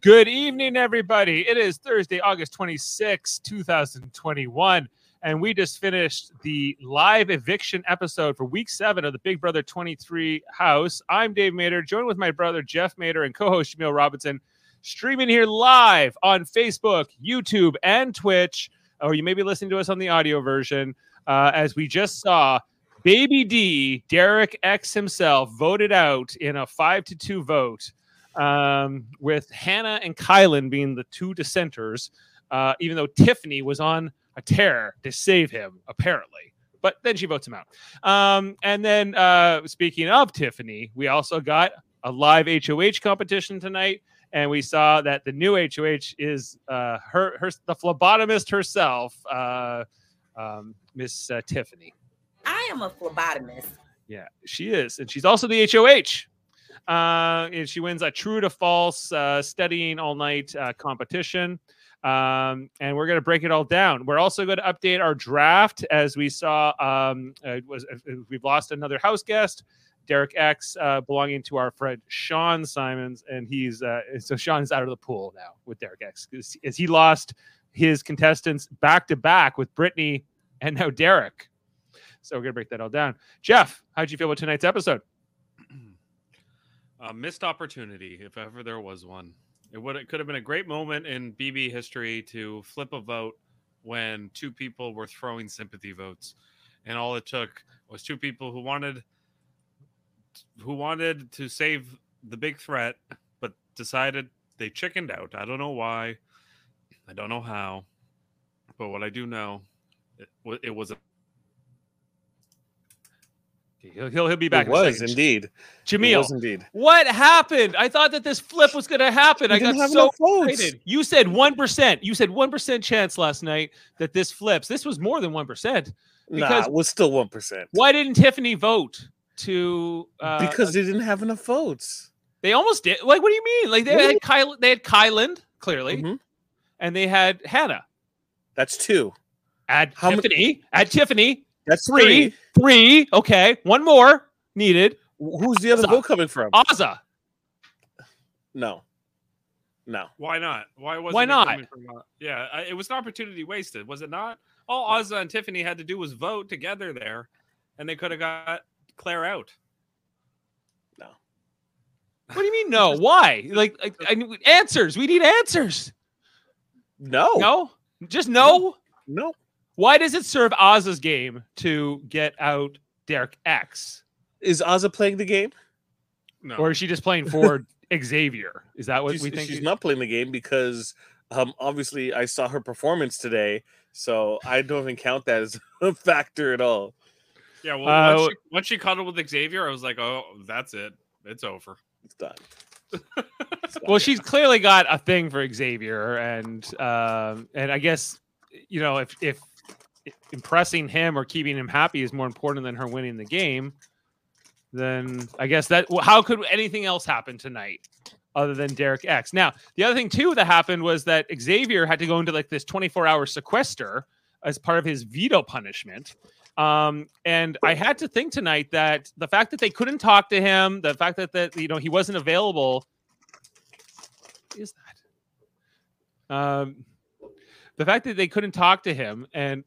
good evening, everybody. It is Thursday, August 26, 2021, and we just finished the live eviction episode for week seven of the Big Brother 23 house. I'm Dave Mater, joined with my brother Jeff Mater and co host Jamil Robinson, streaming here live on Facebook, YouTube, and Twitch. Or you may be listening to us on the audio version. Uh, as we just saw, Baby D, Derek X himself, voted out in a five to two vote um, with Hannah and Kyland being the two dissenters, uh, even though Tiffany was on a tear to save him, apparently. But then she votes him out. Um, and then, uh, speaking of Tiffany, we also got a live HOH competition tonight. And we saw that the new HOH is uh, her, her, the phlebotomist herself, uh, um, Miss uh, Tiffany. I am a phlebotomist. Yeah, she is, and she's also the HOH. Uh, and she wins a true to false uh, studying all night uh, competition. Um, and we're going to break it all down. We're also going to update our draft as we saw. Um, uh, was uh, we've lost another house guest, Derek X, uh, belonging to our friend Sean Simons, and he's uh, so Sean's out of the pool now with Derek X as he lost his contestants back to back with Brittany and now Derek. So we're gonna break that all down. Jeff, how'd you feel about tonight's episode? A missed opportunity, if ever there was one. It would it could have been a great moment in BB history to flip a vote when two people were throwing sympathy votes, and all it took was two people who wanted who wanted to save the big threat, but decided they chickened out. I don't know why. I don't know how. But what I do know, it, it was a He'll, he'll, he'll be back. It was indeed. Jamil, was indeed. What happened? I thought that this flip was going to happen. I got so excited. You said one percent. You said one percent chance last night that this flips. This was more than one percent. Nah, Because- it was still one percent. Why didn't Tiffany vote to? Uh, because they didn't have enough votes. they almost did. Like, what do you mean? Like they Really? had Kyle. They had Kyland clearly, Mhm. and they had Hannah. That's two. Add How ma- Tiffany. add Tiffany. That's Three. three. Three. Okay, one more needed. Who's the other Stop. vote coming from? Azah. No, no. Why not? Why was Why not? From, uh, yeah, I, it was an opportunity wasted, was it not? All Azah and Tiffany had to do was vote together there, and they could have got Claire out. No. What do you mean? No. Why? Like, like I answers. We need answers. No, No. Just no. no. Why does it serve Oz's game to get out Derek X, Is Azah playing the game? No, or is she just playing for Xavier? Is that what she's, we think? she's not playing the game because um obviously I saw her performance today, so I don't even count that as a factor at all. yeah. Well, Uh, once, she, once she cuddled with Xavier, I was like, oh, that's it. It's over. It's done. It's done. Well, she's clearly got a thing for Xavier, and um, and I guess you know if if impressing him or keeping him happy is more important than her winning the game, then I guess that how could anything else happen tonight other than Derek X? Now, the other thing too that happened was that Xavier had to go into like this 24 hour sequester as part of his veto punishment. Um, and I had to think tonight that the fact that they couldn't talk to him, the fact that that you know he wasn't available, is that? Um, the fact that they couldn't talk to him, and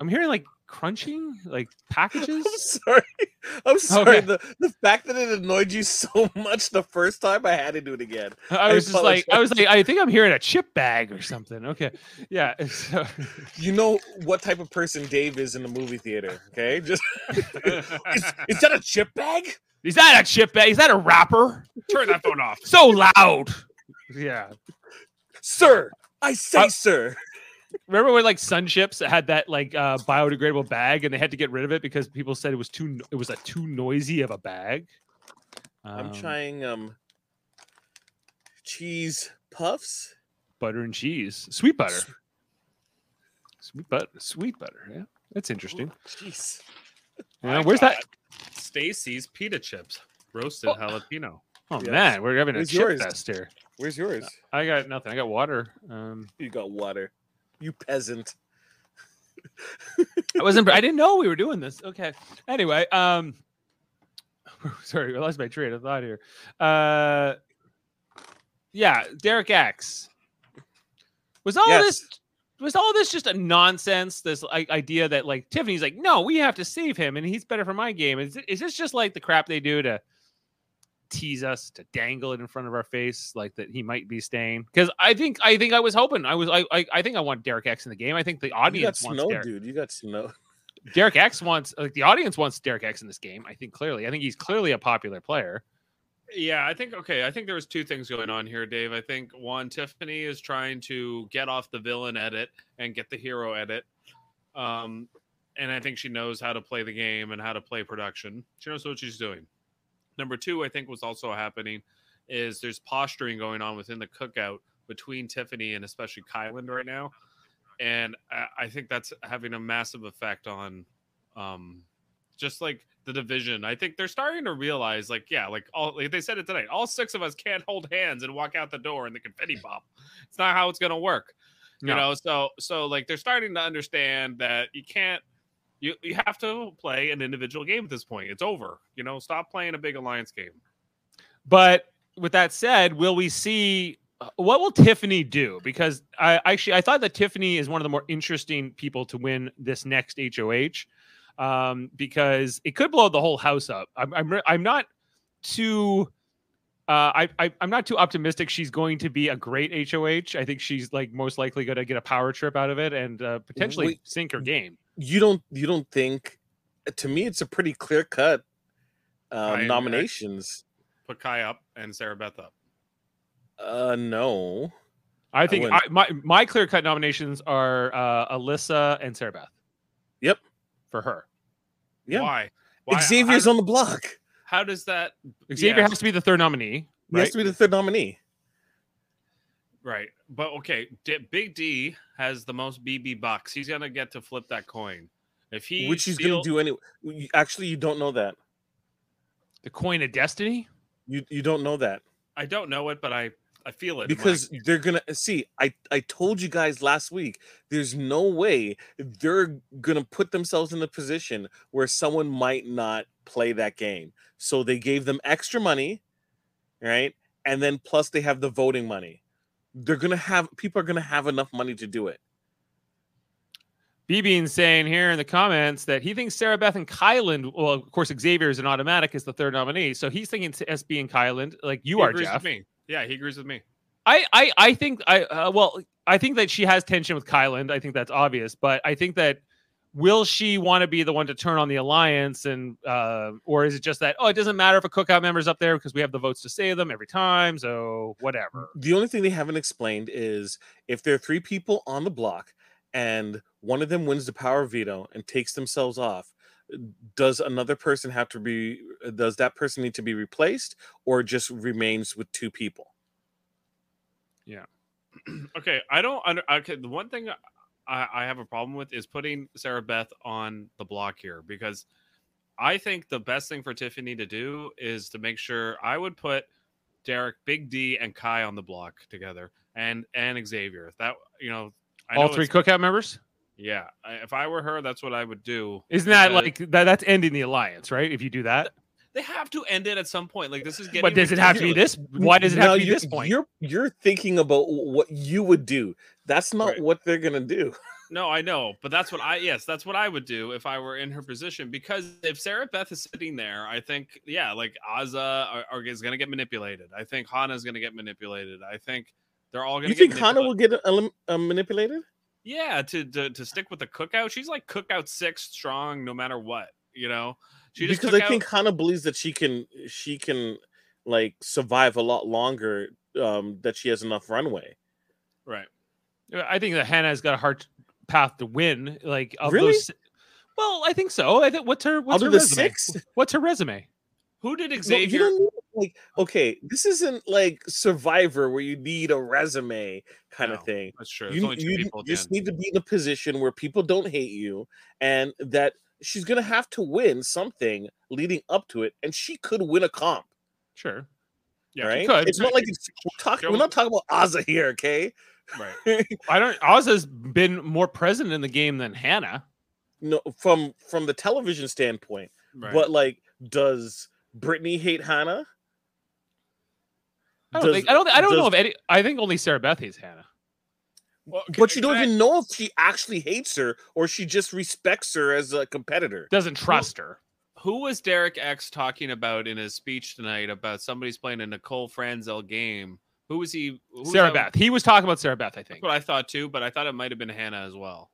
I'm hearing like crunching, like packages. I'm sorry. I'm sorry. Okay. The the fact that it annoyed you so much the first time, I had to do it again. I I was just like, I was like, I think I'm hearing a chip bag or something. Okay, yeah. so- You know what type of person Dave is in the movie theater, okay? Just is, is that a chip bag? is that a chip bag? Is that a rapper? Turn that phone off. So loud. Yeah. Sir, I say Uh, sir. Remember when like Sun Chips had that like uh, biodegradable bag and they had to get rid of it because people said it was too it was a too noisy of a bag. I'm Um, trying um cheese puffs. butter and cheese, sweet butter, sweet butter, sweet butter. Yeah, that's interesting. Jeez. Yeah, where's that? Stacy's pita chips, roasted Oh. jalapeno. Oh Yes. man, we're having a Where's chip yours? fest here. Where's yours? I got nothing. I got water. Um, You got water. You peasant. I wasn't. I didn't know we were doing this. Okay. Anyway, um, sorry, I lost my train of thought here. Uh, Yeah, Derek X. Was all Yes. this was all this just a nonsense? This i- idea that like Tiffany's like, no, we have to save him, and he's better for my game. Is is this just like the crap they do to tease us, to dangle it in front of our face, like that he might be staying? Because I think I think I was hoping I was I, I I think I want Derek X in the game. I think the You got audience wants snow, Derek. dude. You got snow. Derek X wants like the audience wants Derek X in this game. I think clearly. I think he's clearly a popular player. Yeah, I think okay. I think there was two things going on here, Dave. I think one, Tiffany is trying to get off the villain edit and get the hero edit. Um, and I think she knows how to play the game and how to play production. She knows what she's doing. Number two, I think was also happening is there's posturing going on within the cookout between Tiffany and especially Kyland right now, and I, I think that's having a massive effect on, um, just like the division. I think they're starting to realize, like, yeah, like all like they said it tonight. All six of us can't hold hands and walk out the door in the confetti pop. It's not how it's gonna work. You know, so so like they're starting to understand that you can't you you have to play an individual game at this point. It's over. You know, stop playing a big alliance game. But with that said, will we see uh, what will Tiffany do? Because I actually I thought that Tiffany is one of the more interesting people to win this next HOH um, because it could blow the whole house up. I'm I'm, I'm not too. Uh, I, I I'm not too optimistic. She's going to be a great HOH. I think she's like most likely going to get a power trip out of it and uh, potentially Wait. sink her game. You don't. You don't think? To me, it's a pretty clear cut I- uh, I- nominations. Put Kai up and Sarah Beth up. Uh, no. I think wouldn't. I, my my clear cut nominations are uh, Alyssa and Sarah Beth. Yep. For her. Yeah. Why? Why? Xavier's how, on the block. how does that Xavier Yeah. has to be the third nominee. He has to be the third nominee. Right. But okay, D- Big D has the most BB bucks. He's going to get to flip that coin. If he which he's steal- going to do anyway. Actually, you don't know that. the coin of destiny. You you don't know that I don't know it, but I I feel it in my- because they're gonna see. I I told you guys last week. There's no way they're gonna put themselves in the position where someone might not play that game. So they gave them extra money, right? And then plus they have the voting money. They're gonna have people are gonna have enough money to do it. B Bean saying here in the comments that he thinks Sarah Beth and Kyland. Well, of course, Xavier is an automatic as the third nominee, so he's thinking to SB and Kyland, like you he are, agrees Jeff. with me. Yeah, he agrees with me. I, I, I think I uh, well, I think that she has tension with Kyland. I think that's obvious, but I think that will she want to be the one to turn on the alliance, and uh, or is it just that oh, it doesn't matter if a cookout member's up there because we have the votes to save them every time, so whatever. The only thing they haven't explained is if there are three people on the block and one of them wins the power veto and takes themselves off, does another person have to be does that person need to be replaced or just remains with two people? Yeah. Okay, I don't under. Okay, the one thing I, I have a problem with is putting Sarah Beth on the block here because I think the best thing for Tiffany to do is to make sure I would put Derek, Big D, and Kai on the block together, and and Xavier. That you know, I All know three cookout members. Yeah, if I were her, that's what I would do. Isn't that like that? That's ending the alliance, right? If you do that, they have to end it at some point? Like this is getting. but does it have to be this? Why does it have Now, to be this point? You're you're thinking about what you would do. That's not Right. what they're gonna do. No, I know, but that's what I yes, that's what I would do if I were in her position. Because if Sarah Beth is sitting there, I think yeah, like Azah are, are- is going to get manipulated. I think Hannah is going to get manipulated. I think they're all going to You to. think Hannah will get elim- uh, manipulated? Yeah, to, to to stick with the cookout. She's like cookout six strong, no matter what. You know, she just because I out- think Hannah believes that she can she can like survive a lot longer. Um, that she has enough runway. right. I think that Hannah's got a hard path to win. Like of Really? those. Well, I think so. I think what's her what's Out her the resume? six, What's her resume? Who did you Xavier? don't need, like okay. This isn't like Survivor where you need a resume kind No, of thing. That's true. There's You, you the just need to be in a position where people don't hate you, and that she's gonna have to win something leading up to it, and she could win a comp. Sure. Yeah, right? could. It's not like it's, we're talking. We're not talking about Azah here, okay? Right. I don't. Azah's been more present in the game than Hannah. no, from from the television standpoint. Right. But like, does Brittany hate Hannah? I don't Does- think I don't I don't know does- if any I think only Sarah Beth hates Hannah. Well, But you don't I- even know if she actually hates her or she just respects her as a competitor. Doesn't trust her. Who was Derek X talking about in his speech tonight about somebody's playing a Nicole Franzel game? Who was he? who Sarah that- Beth. He was talking about Sarah Beth, I That's think. what I thought too, but I thought it might have been Hannah as well.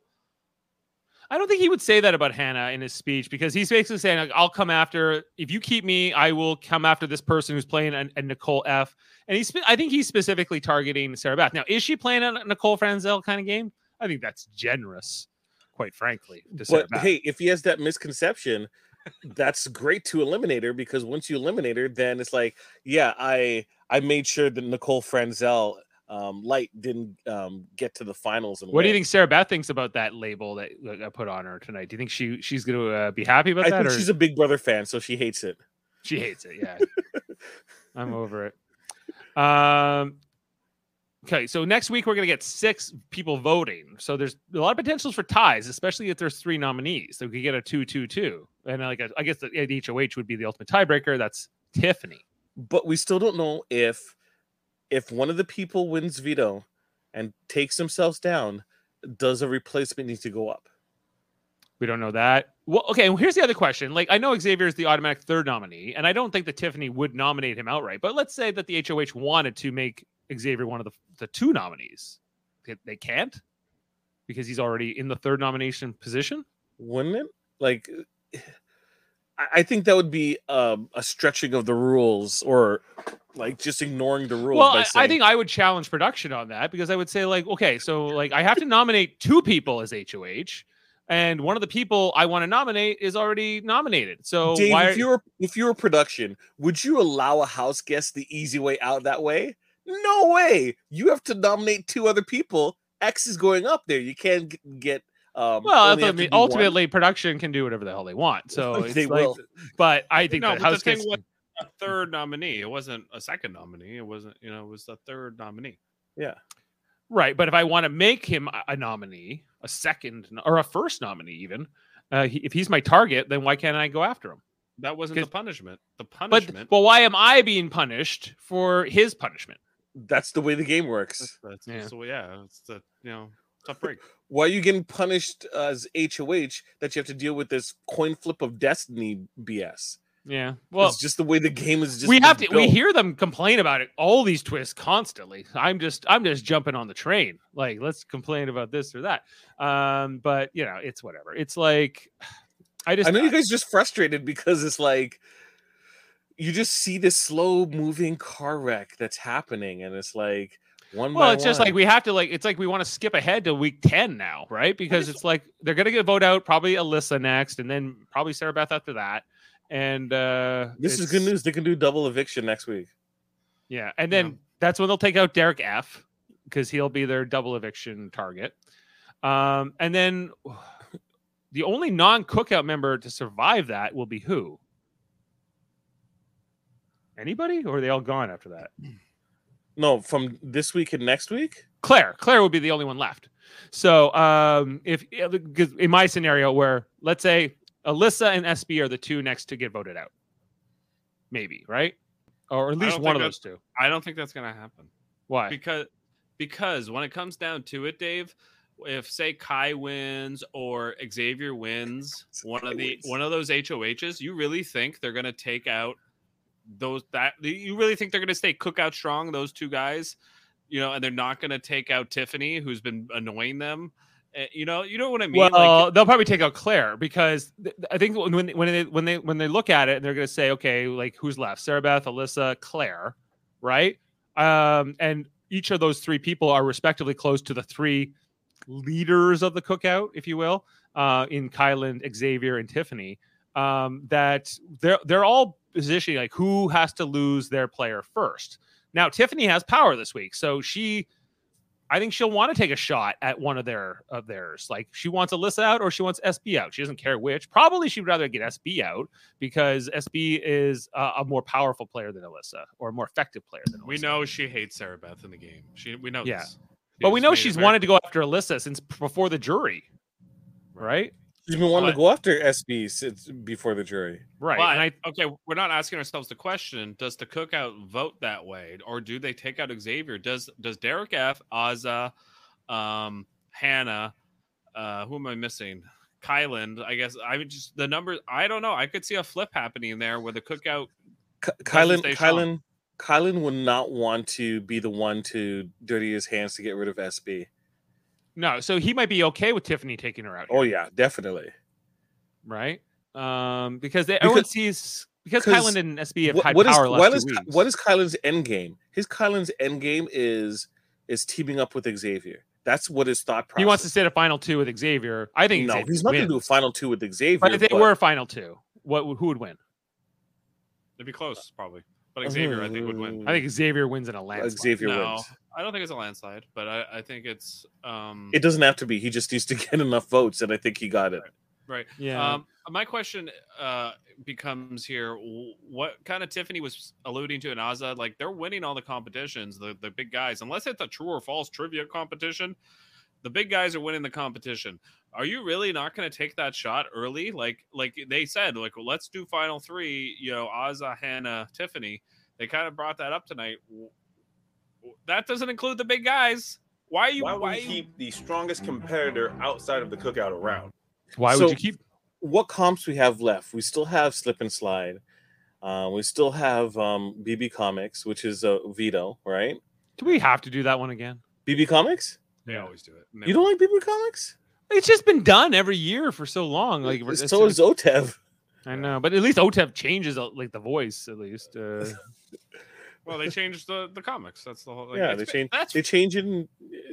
I don't think he would say that about Hannah in his speech because he's basically saying, like, I'll come after, if you keep me, I will come after this person who's playing a, a Nicole F. And he's, I think he's specifically targeting Sarah Beth. Now, is she playing a Nicole Franzel kind of game? I think that's generous, quite frankly, to Sarah But hey, if he has that misconception, that's great to eliminate her because once you eliminate her, then it's like, yeah, I I made sure that Nicole Franzel um, Light didn't um, get to the finals. And what do you think Sarah Beth thinks about that label that I put on her tonight? Do you think she she's going to uh, be happy about I that, think or she's a Big Brother fan, so she hates it. she hates it? Yeah, I'm over it. Um, okay, so next week we're going to get six people voting. So there's a lot of potentials for ties, especially if there's three nominees. So we could get a two-two-two, and like I guess the, the HOH would be the ultimate tiebreaker. That's Tiffany. But we still don't know if if one of the people wins veto and takes themselves down, does a replacement need to go up? We don't know that. Well, okay. Well, here's the other question. Like, I know Xavier is the automatic third nominee, and I don't think that Tiffany would nominate him outright. But let's say that the HOH wanted to make Xavier one of the, the two nominees. They, they can't because he's already in the third nomination position. Wouldn't it? Like, I think that would be um, a stretching of the rules, or like just ignoring the rules. Well, by I, I think I would challenge production on that because I would say, like, okay, so like I have to nominate two people as HOH, and one of the people I want to nominate is already nominated. So Dave, why? if you were if you were production, would you allow a house guest the easy way out that way? No way. You have to nominate two other people. X is going up there. You can't get. Um, Well, only have to ultimately, one. production can do whatever the hell they want. So it's They like, will. but I think No, that but the thing was- A third nominee. It wasn't a second nominee. It wasn't. You know, it was the third nominee. Yeah. right. But if I want to make him a- a nominee, a second or a first nominee, even uh, he, if he's my target, then why can't I go after him? That wasn't the 'Cause- punishment. The But punishment. well, why am I being punished for his punishment? That's the way the game works. that's, Yeah. so yeah. It's the you know tough break. Why are you getting punished as HOH that you have to deal with this coin flip of destiny BS? Yeah. Well, it's just the way the game is. Just we have to. been We hear them complain about it. All these twists constantly. I'm just. I'm just jumping on the train. Like, let's complain about this or that. Um, but you know, it's whatever. It's like, I just. I know you guys just frustrated because it's like you just see this slow moving car wreck that's happening, and it's like one Well, it's just like we have to like. It's like we want to skip ahead to week ten now, right? Because it's like they're gonna get vote out probably Alyssa next, and then probably Sarah Beth after that. And uh this is good news. They can do double eviction next week. Yeah, and then Yeah. that's when they'll take out Derek F because he'll be their double eviction target. Um, and then the only non-cookout member to survive that will be who? Anybody, or are they all gone after that? No, from this week and next week. Claire. Claire would be the only one left. So, um, if because in my scenario, where let's say Alyssa and SB are the two next to get voted out, maybe right, or at least one of those two. I don't think that's gonna happen. Why? because because when it comes down to it, Dave, if say Kai wins or Xavier wins one of the one of those HOHs, you really think they're gonna take out those that you really think they're gonna stay cookout strong, those two guys, you know, and they're not gonna take out Tiffany, who's been annoying them. Eh, You know, you know what I mean? Well, like, they'll probably take out Claire because th- I think when when when they when they when they look at it, they're going to say, okay, like who's left? Sarah Beth, Alyssa, Claire, right? Um, and each of those three people are respectively close to the three leaders of the cookout, if you will, uh, in Kyland, Xavier, and Tiffany. Um, that they're they're all positioning like who has to lose their player first. Now Tiffany has power this week, so she I think she'll want to take a shot at one of their of theirs. Like she wants Alyssa out or she wants SB out. She doesn't care which. Probably she'd rather get SB out because SB is a, a more powerful player than Alyssa or a more effective player than Alyssa. we know she hates Sarah Beth in the game. She we know Yeah. this. but we know she's wanted to go after Alyssa since before the jury, right? She's been wanting to go after SB since before the jury. Right. But, and I okay, we're not asking ourselves the question: Does the cookout vote that way, or do they take out Xavier? Does Does Derek F, Azah, um, Hannah, uh, who am I missing? Kyland, I guess. I would just the numbers. I don't know. I could see a flip happening there where the cookout. Ky- Kyland, stay strong. Kyland, Kyland would not want to be the one to dirty his hands to get rid of SB. No, so he might be okay with Tiffany taking her out. Oh yeah, definitely. right. Um, because they, everyone Because- sees because 'cause Kyland and SB have What, had what is power last what two is weeks. what is Kyland's end game? His Kyland's end game is is teaming up with Xavier. That's what his thought process. he wants to sit a final two with Xavier. I think No, Xavier he's not going to do a final two with Xavier. But if they but- were a final two, what who would win? It'd be close, probably. But Xavier, I think, would win. I think Xavier wins in a landslide. Xavier No, wins. I don't think it's a landslide, but I, I think it's um It doesn't have to be. He just needs to get enough votes, and I think he got it. right. Yeah. Um, my question uh, becomes here: What kind of Tiffany was alluding to in Azah? Like they're winning all the competitions, the the big guys. Unless it's a true or false trivia competition, the big guys are winning the competition. Are you really not going to take that shot early? Like like they said, like well, let's do final three. You know, Azah, Hannah, Tiffany. They kind of brought that up tonight. W- w- That doesn't include the big guys. Why are you? Why Why, we you- keep the strongest competitor outside of the cookout around? Why so- would you keep? What comps we have left? We still have Slip and Slide. Uh, we still have um, BB Comics, which is a veto, right? Do we have to do that one again? BB Comics? They always do it. You don't like BB Comics? It's just been done every year for so long. Like it's- so is OTEV. I know, but at least OTEV changes uh, like the voice at least. Uh, Well, they changed the, the comics. That's the whole. Like, Yeah, they change. That's They change it and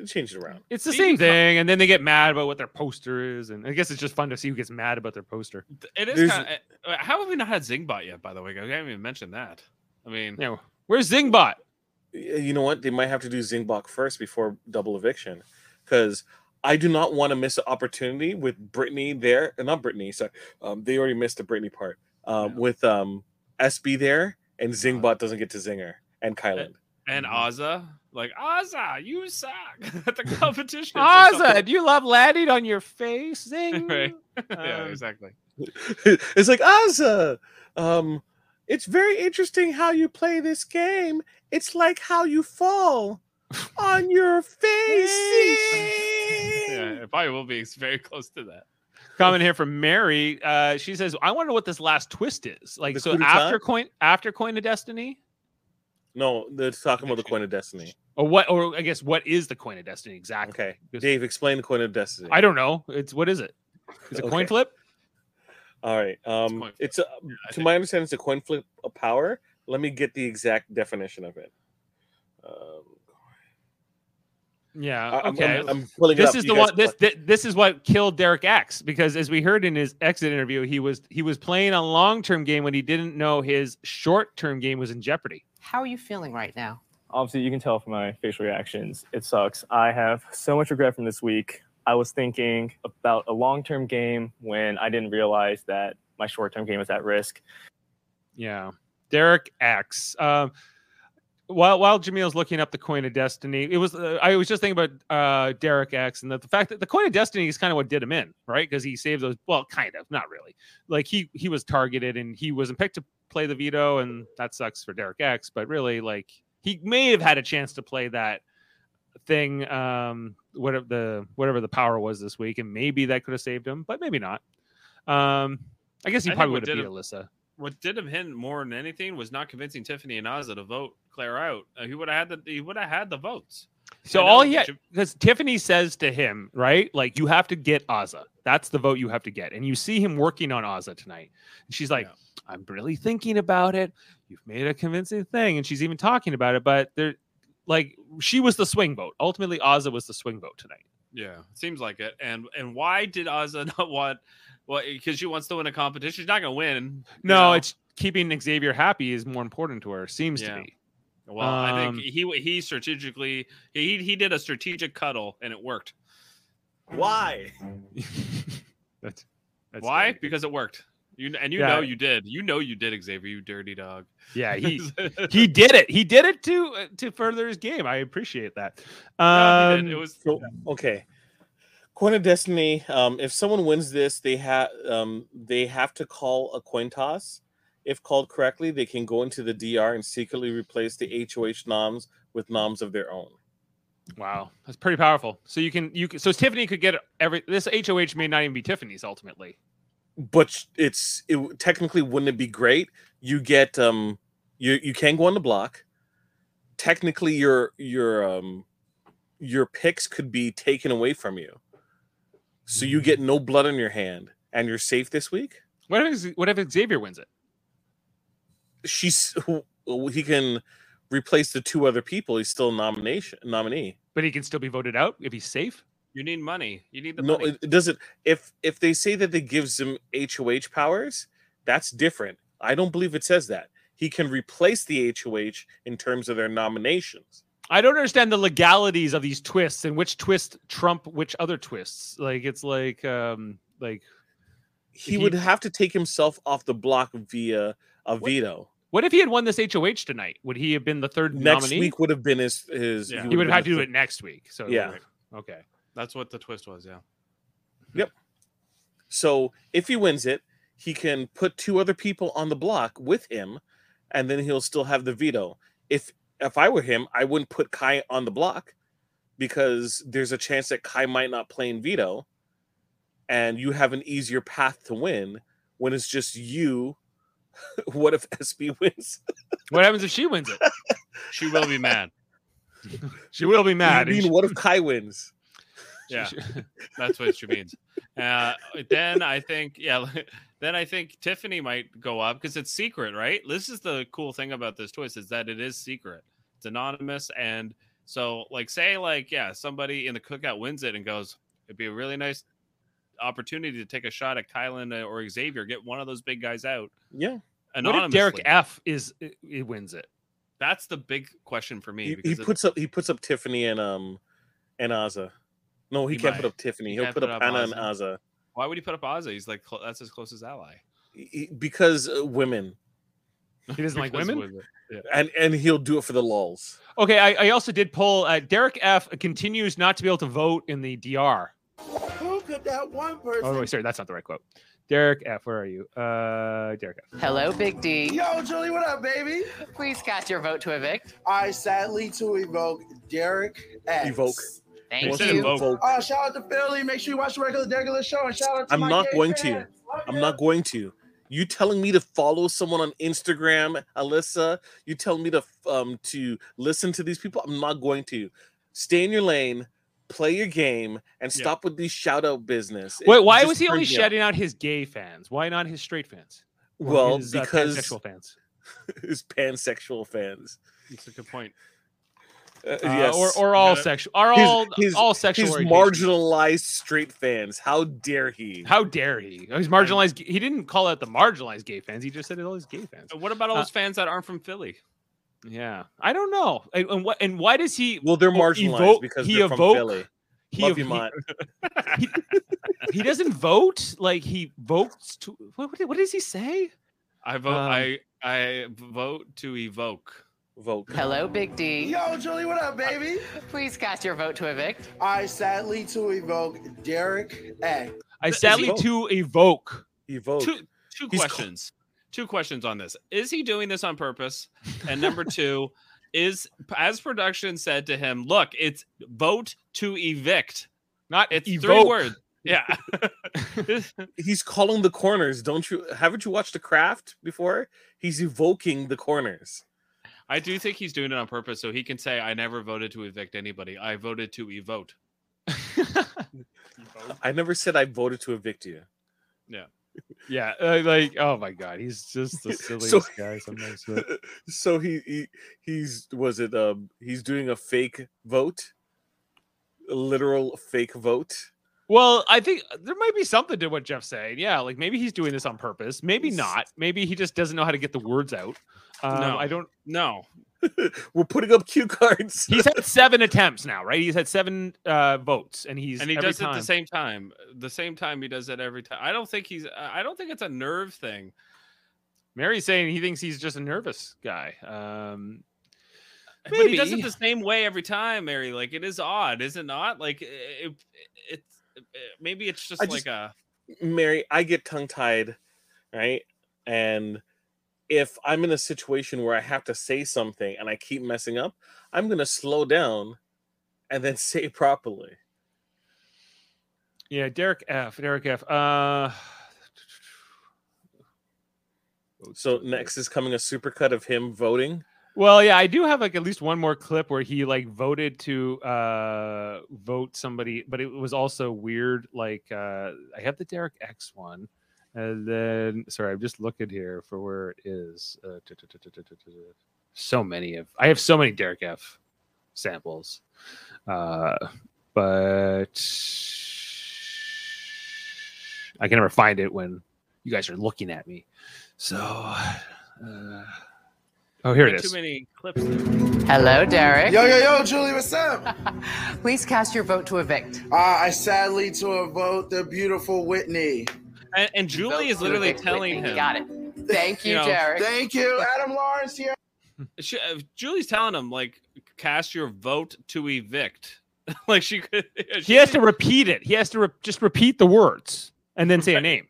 change it around. it's the BB same co- thing, and then they get mad about what their poster is, and I guess it's just fun to see who gets mad about their poster. it is. Kind of, how have we not had Zingbot yet? By the way, I haven't even mentioned that. I mean, You know, where's Zingbot? Y- You know what? They might have to do Zingbot first before double eviction, because I do not want to miss an opportunity with Brittany there. uh, Not Brittany, sorry. Um, they already missed the Brittany part. Um, Yeah. with um SB there, and Uh, Zingbot doesn't get to Zinger and Kyland. and Mm-hmm. Like Azah, you suck at the competition. It's like Azah, something- do you love landing on your face? Zing. Right. yeah, Um, exactly. it's like Azah. Um, it's very interesting how you play this game. It's like how you fall on your face. Yeah, it probably will be very close to that. Comment here from Mary. Uh, she says, "I wonder what this last twist is. Like, The so coup d'etat? after coin, after coin of destiny, No, they're talking about the coin of destiny. or what? Or I guess what is the coin of destiny exactly? Okay, Because- Dave, explain the coin of destiny. I don't know. It's what is it? Is it coin Okay. flip? All right. Um, coin it's a, I to think- my understanding, it's a coin flip of power. Let me get the exact definition of it. Um, Yeah. I- I'm, okay. I'm, I'm pulling this up. is You the one. This thi- this is what killed Derek X because as we heard in his exit interview, he was he was playing a long term game when he didn't know his short term game was in jeopardy. How are you feeling right now? obviously you can tell from my facial reactions it sucks i have so much regret from this week i was thinking about a long-term game when i didn't realize that my short-term game was at risk Yeah, Derek X. Um, while while Jamil's looking up the coin of destiny, it was uh, I was just thinking about uh, Derek X and the, the fact that the coin of destiny is kind of what did him in, right? Because he saved those. Well, kind of, not really. Like he he was targeted and he wasn't picked to play the veto, and that sucks for Derek X. But really, like he may have had a chance to play that thing, um, whatever the whatever the power was this week, and maybe that could have saved him, but maybe not. Um, I guess he I probably would have beat him- Alyssa. What did him hit more than anything was not convincing Tiffany and Azah to vote Claire out. Uh, he would have had the he would have had the votes. So all that he because Tiffany says to him, right? Like you have to get Azah. That's the vote you have to get. And you see him working on Azah tonight. And she's like, Yeah. I'm really thinking about it. You've made a convincing thing. And she's even talking about it, but there like she was the swing vote. Ultimately, Azah was the swing vote tonight. Yeah, seems like it. And and why did Azah not want? Well, because she wants to win a competition. She's not going to win. you No, know? it's keeping Xavier happy is more important to her, seems Yeah. to be. Well, I Um, think he he strategically he he did a strategic cuddle and it worked. Why? that's, that's Why? very good. Because it worked. You and you Yeah. know you did. You know you did, Xavier. You dirty dog. Yeah, he he did it. He did it to to further his game. I appreciate that. Um, did. It was So, okay. Coin of Destiny. Um, if someone wins this, they have um, they have to call a coin toss. If called correctly, they can go into the DR and secretly replace the HOH noms with noms of their own. Wow, that's pretty powerful. So you can you can, so Tiffany could get every this HOH may not even be Tiffany's ultimately. But it's it technically wouldn't it be great? You get um you you can go on the block. Technically, your your um your picks could be taken away from you, so you get no blood on your hand, and you're safe this week. What if what if Xavier wins it? She's he can replace the two other people. He's still a nomination nominee. But he can still be voted out if he's safe. You need money. You need the no, money. it, it doesn't. If if they say that they gives him HOH powers, that's different. I don't believe it says that. He can replace the HOH in terms of their nominations. I don't understand the legalities of these twists and which twist trump which other twists. Like it's like um like He, He- would have to take himself off the block via a veto. what if he had won this HOH tonight? Would he have been the third Next nominee? week would have been his his. Yeah. he would have had to do the it next week. So Yeah. okay. That's what the twist was. Yeah. Yep. So if he wins it, he can put two other people on the block with him, and then he'll still have the veto. If if I were him, I wouldn't put Kai on the block because there's a chance that Kai might not play in veto, and you have an easier path to win when it's just you. what if SB wins? What happens if she wins it? She will be mad. She will be mad. I and mean, she- what if Kai wins? Yeah. That's what she means. Uh, then I think, yeah, then I think Tiffany might go up because it's secret, right? This is the cool thing about this choice is that it is secret. It's anonymous, and so like say like yeah, somebody in the cookout wins it and goes, it'd be a really nice opportunity to take a shot at Kyland or Xavier, get one of those big guys out Yeah, what anonymously. if Derek F is he wins it? That's the big question for me. he, he because puts up he puts up Tiffany and um and Azah. No, he, He can't might. put up Tiffany. He He'll put put up up Anna and Ozzy. Azah. why would he put up Ozzy? He's like cl- that's his closest ally. He- because uh, women He doesn't like Because women. Women. and and he'll do it for the lulls Okay, I, I also did pull. Uh, Derek F continues not to be able to vote in the DR. Who could that one person? Oh, wait, sorry, that's not the right quote. Derek F, where are you? Uh, Derek F. Hello, Big D. Yo, Julie, what up, baby? Please cast your vote to evict. I sadly to evoke Derek F. Evoke. Thank He Wants said you. evoke. Uh, shout out to Philly. Make sure you watch the regular regular show and shout out to I'm my not gay going to. fans. Love i'm ya. not going to you telling me to follow someone on instagram alyssa you telling me to um to listen to these people i'm not going to stay in your lane play your game and Yeah. stop with these shout out business It Wait, why was he only shouting out his gay fans? Why not his straight fans? Or well his, uh, pansexual fans. his pansexual fans That's a good point. Uh, Uh, yes or or all gotta- sexual, are all his- all sexual. his orientations. marginalized straight fans how dare he How dare he? He's marginalized. He didn't call out the marginalized gay fans. He just said all his gay fans. And What about all Uh, those fans that aren't from Philly? Yeah, I don't know. And, and what? And why does he? well they're Oh, marginalized evoke- because he they're from philly He, love he, you Mott. he, he doesn't vote. Like he votes to. What, what, what does he say? I vote. Um, I I vote to evoke. Vote Hello, Big D. Yo, Julie, what up, baby? Please cast your vote to evict. I sadly to evoke Derek A. I sadly he- to evoke. evoke Two two He's call- questions. Two questions on this. Is he doing this on purpose? And number two, is as production said to him, look, it's vote to evict. Not It's three evoke. words. Yeah. he's calling the corners. Don't you haven't you watched The Craft before? He's evoking the corners. I do think he's doing it on purpose so he can say, I never voted to evict anybody. I voted to evote. I never said I voted to evict you. yeah, uh, like oh my god, he's just the silliest So- guy. Sometimes. but- so he, he he's was it um he's doing a fake vote, a literal fake vote. Well, I think there might be something to what Jeff's saying. Yeah, like maybe he's doing this on purpose. Maybe not. Maybe he just doesn't know how to get the words out. Um, No. I don't. No. We're putting up cue cards. He's had seven attempts now, right? He's had seven uh, votes, and he's and he every does it at the same time. The same time he does it every time. I don't think he's I don't think it's a nerve thing. Mary's saying he thinks he's just a nervous guy. Um, But he does it the same way every time, Mary. Like it is odd, is it not? Like it, it's uh, maybe it's just I like just- a Mary, I get tongue tied, right? And if I'm in a situation where I have to say something and I keep messing up, I'm gonna slow down and then say properly. Yeah, Derek F. Derek F. Uh, So next is coming a supercut of him voting. Well, yeah, I do have like at least one more clip where he like voted to uh vote somebody, but it was also weird. Like uh I have the Derek X one, and then sorry, I'm just looking here for where it is. Uh, So many of I have so many Derek F samples, uh, but I can never find it when you guys are looking at me. So, uh, oh, here it is. too many clips. Hello, Derek. Yo, yo, yo, Julie, what's up? Please cast your vote to evict. Uh, I sadly to a vote the beautiful Whitney. And, and Julie is literally telling him. Got it. Thank you, You know, Derek. Thank you, Adam Lawrence here. She, uh, Julie's telling him like cast your vote to evict. like she could. He has to repeat it. He has to re- just repeat the words and then say a name.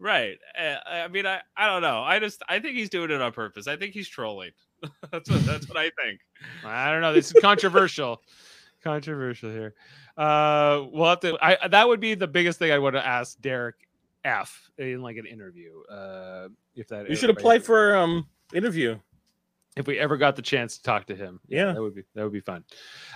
Right. Uh, I mean, I, I don't know. I just I think he's doing it on purpose. I think he's trolling. that's what that's what I think. I don't know. This is controversial. controversial here. Uh, we'll have to. I that would be the biggest thing I would have asked Derek F in like an interview. Uh, if that You should apply for um interview. if we ever got the chance to talk to him. Yeah. that would be that would be fun.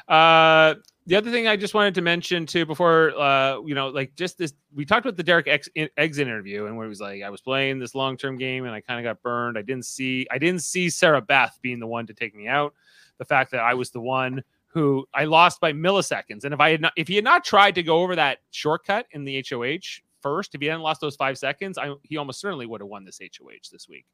Uh, the other thing I just wanted to mention too before, uh, you know, like just this, we talked about the Derek X in, exit interview, and where he was like, I was playing this long term game, and I kind of got burned. I didn't see, I didn't see Sarah Beth being the one to take me out. The fact that I was the one who I lost by milliseconds, and if I had not, if he had not tried to go over that shortcut in the HOH first, if he hadn't lost those five seconds, I, he almost certainly would have won this HOH this week.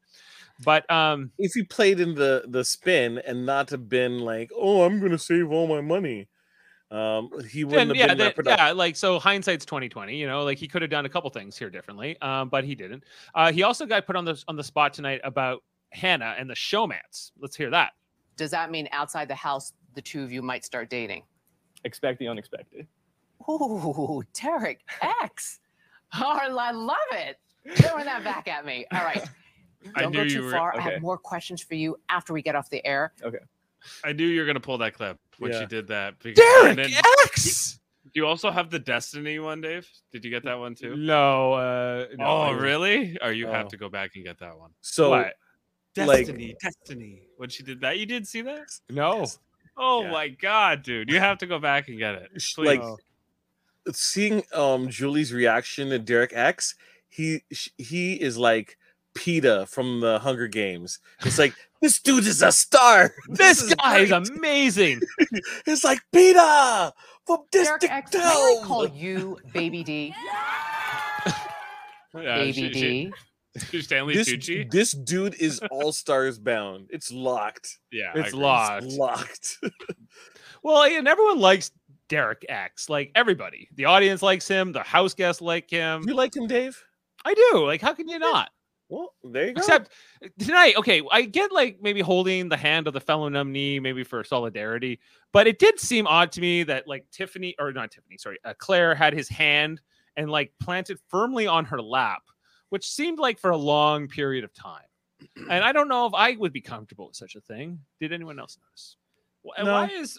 But um, If he played in the the spin and not have been like, oh, I'm gonna save all my money, um, he wouldn't then, have yeah, been then- that productive. yeah, like so hindsight's 2020, you know, like he could have done a couple things here differently, um, but he didn't. Uh, he also got put on the on the spot tonight about Hannah and the showmance. Let's hear that. Does that mean outside the house, the two of you might start dating? Expect the unexpected. Ooh, Derek X. Oh, I love it. Throwing that back at me. All right. Don't knew go too were- far. I have more questions for you after we get off the air. Okay. I knew you were gonna pull that clip when Yeah. she did that. because- Derek then- X. Do you also have the Destiny one, Dave? Did you get that one too? No, uh, no, oh, I- really? Or you have Oh. to go back and get that one. So What? Like- Destiny, Destiny. When she did that, you did see that? No, Oh Yeah. my god, dude! You have to go back and get it. Please. like seeing um Julie's reaction to Derek X, he he is like Peeta from the Hunger Games. It's like this dude is a star. this is guy is great." amazing. It's like Peeta from Derek District X, may I Town. call you Baby D? Yeah, Baby she- D. she- Stanley This, Tucci. this dude is all stars bound. It's locked. Yeah, It's locked. It's locked. Well, and everyone likes Derek X. Like everybody, the audience likes him. The house guests like him. you like him, Dave? I do. Like, how can you not? Well, there you go. Except tonight, okay, I get like maybe holding the hand of the fellow nominee, maybe for solidarity, but it did seem odd to me that like Tiffany or not Tiffany, sorry, uh, Claire had his hand and like planted firmly on her lap, which seemed like for a long period of time. And I don't know if I would be comfortable with such a thing. Did anyone else notice? No. Why is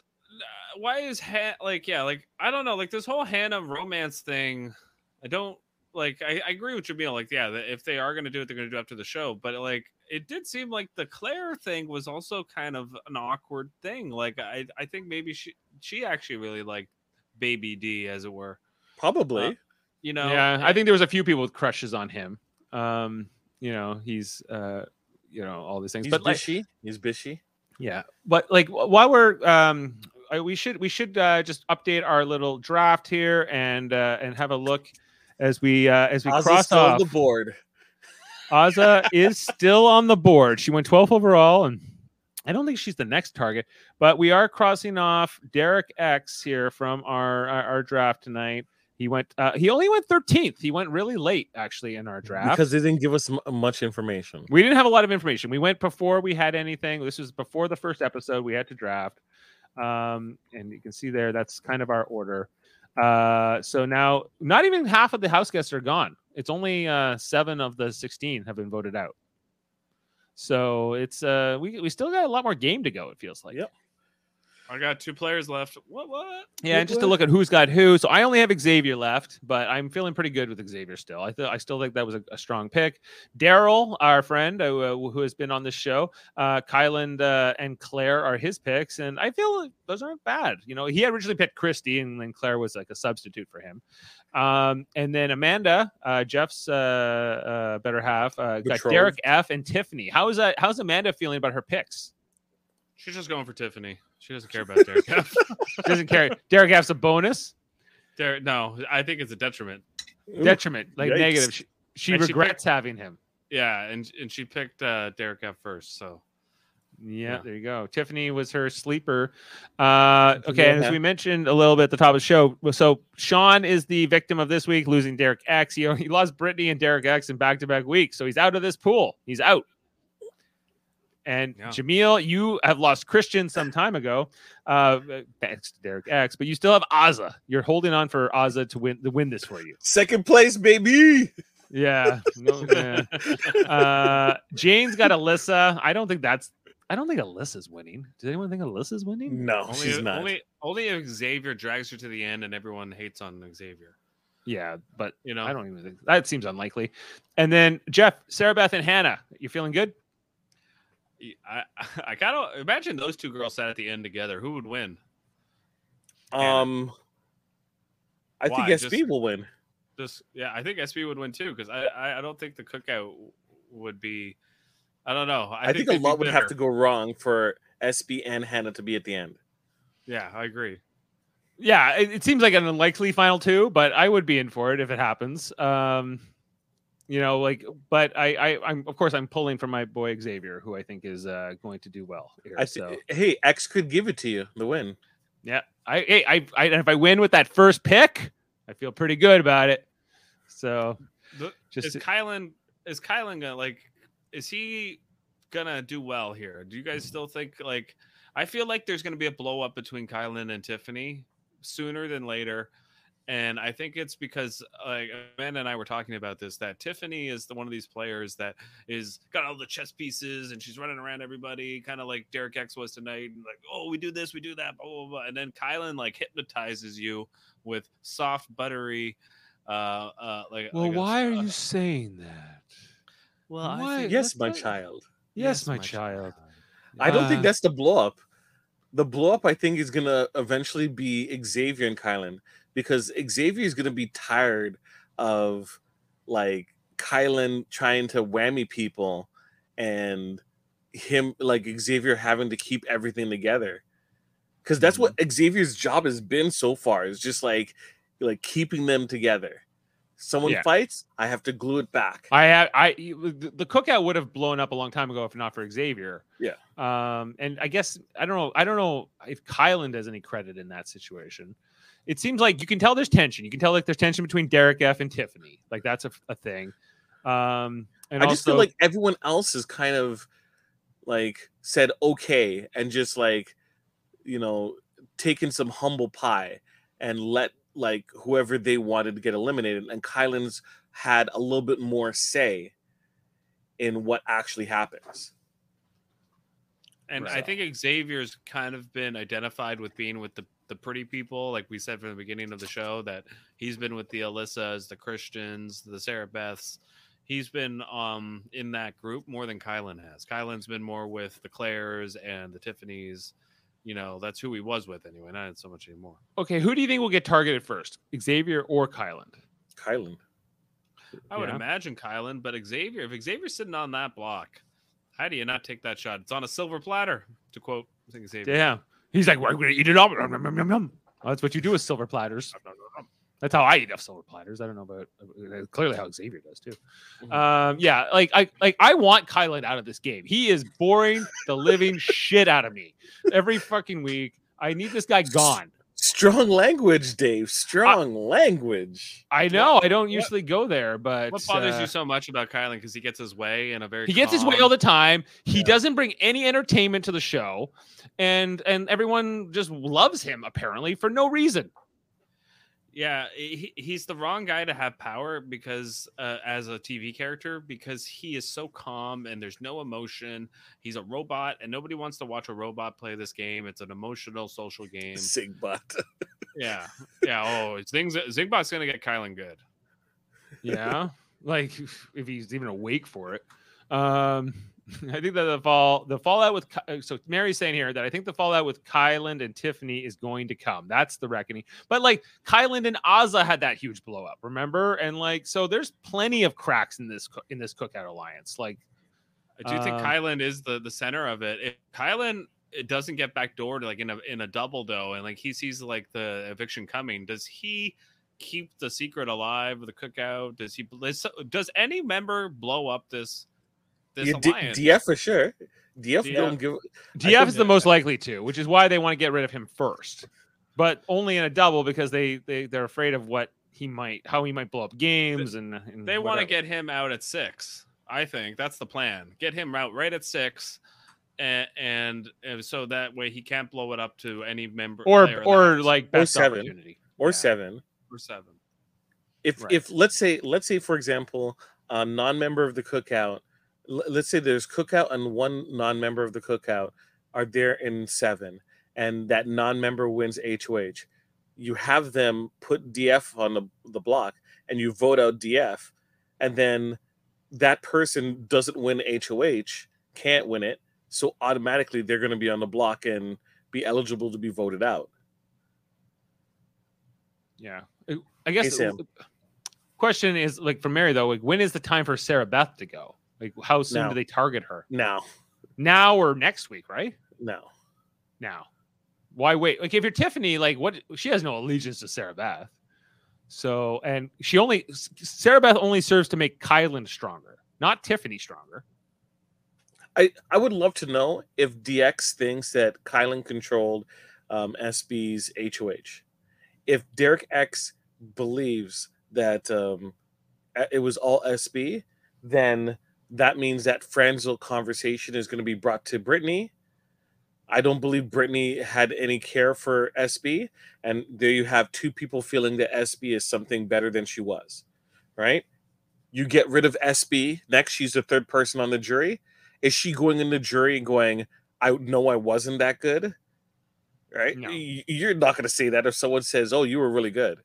why is Han- like yeah like I don't know like this whole Hannah romance thing. I don't like. I, I agree with Jamil. Like yeah, that if they are going to do it, they're going to do it after the show. But like it did seem like the Claire thing was also kind of an awkward thing. Like I I think maybe she she actually really liked Baby D as it were. Probably. Uh, You know. yeah, I think there was a few people with crushes on him. Um, you know, he's uh, you know, all these things. He's but like, bishy. He's bishy. Yeah, but like while we're um, I- we should we should uh, just update our little draft here and uh, and have a look as we uh, as we Ozzy's cross still on off. the board. Azah is still on the board. She went 12th overall, and I don't think she's the next target. But we are crossing off Derek X here from our our, our draft tonight. He went. Uh, he only went 13th. He went really late actually in our draft Because they didn't give us m- much information. we didn't have a lot of information. We went before we had anything. This was before the first episode we had to draft. Um, and you can see there that's kind of our order. Uh, so now not even half of the house guests are gone. It's only uh, seven of the 16 have been voted out. So it's uh we we still got a lot more game to go. It feels like. Yep. I got two players left. What? What? Yeah, and just to look at who's got who. So I only have Xavier left, but I'm feeling pretty good with Xavier still. I th- I still think that was a, a strong pick. Daryl, our friend uh, who has been on this show, uh, Kyland uh, and Claire are his picks, and I feel like those aren't bad. You know, he originally picked Christy, and then Claire was like a substitute for him. Um, and then Amanda, uh, Jeff's uh, uh, better half, uh, got Betrothed. Derek F and Tiffany. How is that? How's Amanda feeling about her picks? She's just going for Tiffany. She doesn't care about Derek. F. She doesn't care. Derek F's a bonus. Derek, no, I think it's a detriment. Detriment, like Yikes. negative. She, she And she regrets having him. Yeah, and and she picked uh, Derek F first. So Yeah, Yeah. there you go. Tiffany was her sleeper. Uh, okay, and as we mentioned a little bit at the top of the show, so Sean is the victim of this week, losing Derek X. He, he lost Brittany and Derek X in back to back weeks, so he's out of this pool. He's out. And Yeah. Jameel, you have lost Christian some time ago, uh, thanks to Derek X, but you still have Azah. You're holding on for Azah to win to win this for you. Second place, baby. Yeah. No, yeah. Uh, Jane's got Alyssa. I don't think that's. I don't think Alyssa's winning. Does anyone think Alyssa's winning? No, only she's not. only only if Xavier drags her to the end, and everyone hates on Xavier. Yeah, but You know, I don't even think that seems unlikely. And then Jeff, Sarah Beth, and Hannah. You feeling good? I I kind of imagine those two girls sat at the end together. Who would win? um, I Why? think Just- SB will win. Just yeah, I think SB would win too because I, I don't think the cookout would be. I don't know. I, I, think, a lot would have to go wrong for SB and Hannah to be at the end. Yeah, I agree. Yeah, it, it seems like an unlikely final two, but I would be in for it if it happens. Um, you know, like, but I, I, I'm of course I'm pulling for my boy Xavier, who I think is uh, going to do well here. I so hey, X could give it to you the win. yeah, I, hey, I, I, and if I win with that first pick, I feel pretty good about it. So The- just is Kyland is Kyland gonna like is he gonna do well here? Do you guys still think like I feel like there's gonna be a blow up between Kyland and Tiffany sooner than later. And I think it's because like Amanda and I were talking about this that Tiffany is the one of these players that is got all the chess pieces and she's running around everybody, kind of like Derek X was tonight, and like, oh, we do this, we do that, blah blah blah. And then Kyland like hypnotizes you with soft, buttery uh uh like well, like a- why are uh, you saying that? well, I Why? Yes, my not- child. Yes, my child. I don't Uh, think that's the blow up. The blow up, I think, is gonna eventually be Xavier and Kyland because Xavier is gonna be tired of like Kyland trying to whammy people and him like Xavier having to keep everything together. Because that's what Xavier's job has been so far, is just like like keeping them together. Someone Yeah. fights, I have to glue it back. I have I the the cookout would have blown up a long time ago if not for Xavier. Yeah. Um, and I guess I don't know. I don't know if Kyland does any credit in that situation. It seems like you can tell there's tension. You can tell like there's tension between Derek F and Tiffany. Like that's a, a thing. Um, and I also just feel like everyone else is kind of like said okay and just like you know taken some humble pie and let like whoever they wanted to get eliminated and Kyland's had a little bit more say in what actually happens. And I think Xavier's kind of been identified with being with the, the pretty people, like we said from the beginning of the show, that he's been with the Alyssas, the Christians, the Sarah Beths. He's been um in that group more than Kyland has. Kyland's been more with the Claires and the Tiffanys. You know, that's who he was with anyway, not so much anymore. okay, who do you think will get targeted first, Xavier or Kyland? Kyland. I would Yeah. imagine Kyland, but Xavier, if Xavier's sitting on that block, how do you not take that shot? It's on a silver platter, to quote I Xavier. Damn. He's like, we're gonna eat it up. That's what you do with silver platters. That's how I eat up silver platters. I don't know about uh, clearly how Xavier does too. Mhm. Um, yeah, like I like I want Kyland out of this game. He is boring the living shit out of me every fucking week. I need this guy gone. Strong language, Dave. Strong language. I know I don't usually go there, but What bothers uh, you so much about Kyland? Because he gets his way in a very he gets his way all the time. He Yeah. doesn't bring any entertainment to the show, and and everyone just loves him apparently for no reason. Yeah, he, he's the wrong guy to have power because uh, as a TV character because he is so calm and there's no emotion. He's a robot and nobody wants to watch a robot play this game. It's an emotional social game. Zingbot. Yeah, yeah. Oh, Zing Zingbot's gonna get Kyland good. Yeah, like if he's even awake for it. Um, I think that the fall, the fallout with uh, so Mary's saying here that I think the fallout with Kyland and Tiffany is going to come. That's the reckoning. But like Kyland and Azah had that huge blow up, remember? And like so, there's plenty of cracks in this in this Cookout alliance. Like I do think Um, Kyland is the the center of it. If Kyland it doesn't get backdoored like in a in a double though, and like he sees like the eviction coming, does he keep the secret alive? The cookout? Does he? Does, does any member blow up this this Yeah, D- DF for sure. DF DF. don't give. DF is the most likely to, which is why they want to get rid of him first, but only in a double because they they they're afraid of what he might how he might blow up games and, and They want to get him out at six. I think that's the plan. Get him out right at six, and, and, and so that way he can't blow it up to any member or player in the or house. like best seven. opportunity. or Yeah. seven. or seven. If Right. if let's say let's say for example, a non-member of the cookout, l- let's say there's cookout and one non-member of the cookout are there in seven, and that non-member wins HOH. You have them put DF on the, the block, and you vote out DF, and then that person doesn't win HOH, can't win it, so automatically they're going to be on the block and be eligible to be voted out. Yeah, I guess. The question is like for Mary though, like when is the time for Sarah Beth to go? Like how soon Now. do they target her? Now, Now or next week? Right No. now. Why wait? Like if you're Tiffany, like what? She has no allegiance to Sarah Beth. So and she only Sarah Beth only serves to make Kyland stronger, not Tiffany stronger. I, I would love to know if DX thinks that Kyland controlled um, SB's HOH. If Derek X believes that um, it was all SB, then that means that Franzel conversation is going to be brought to Brittany. I don't believe Brittany had any care for SB, and there you have two people feeling that SB is something better than she was, right? You get rid of SB. Next, she's the third person on the jury is she going in the jury and going, I know I wasn't that good? Right? No. You're not going to say that if someone says, Oh, you were really good.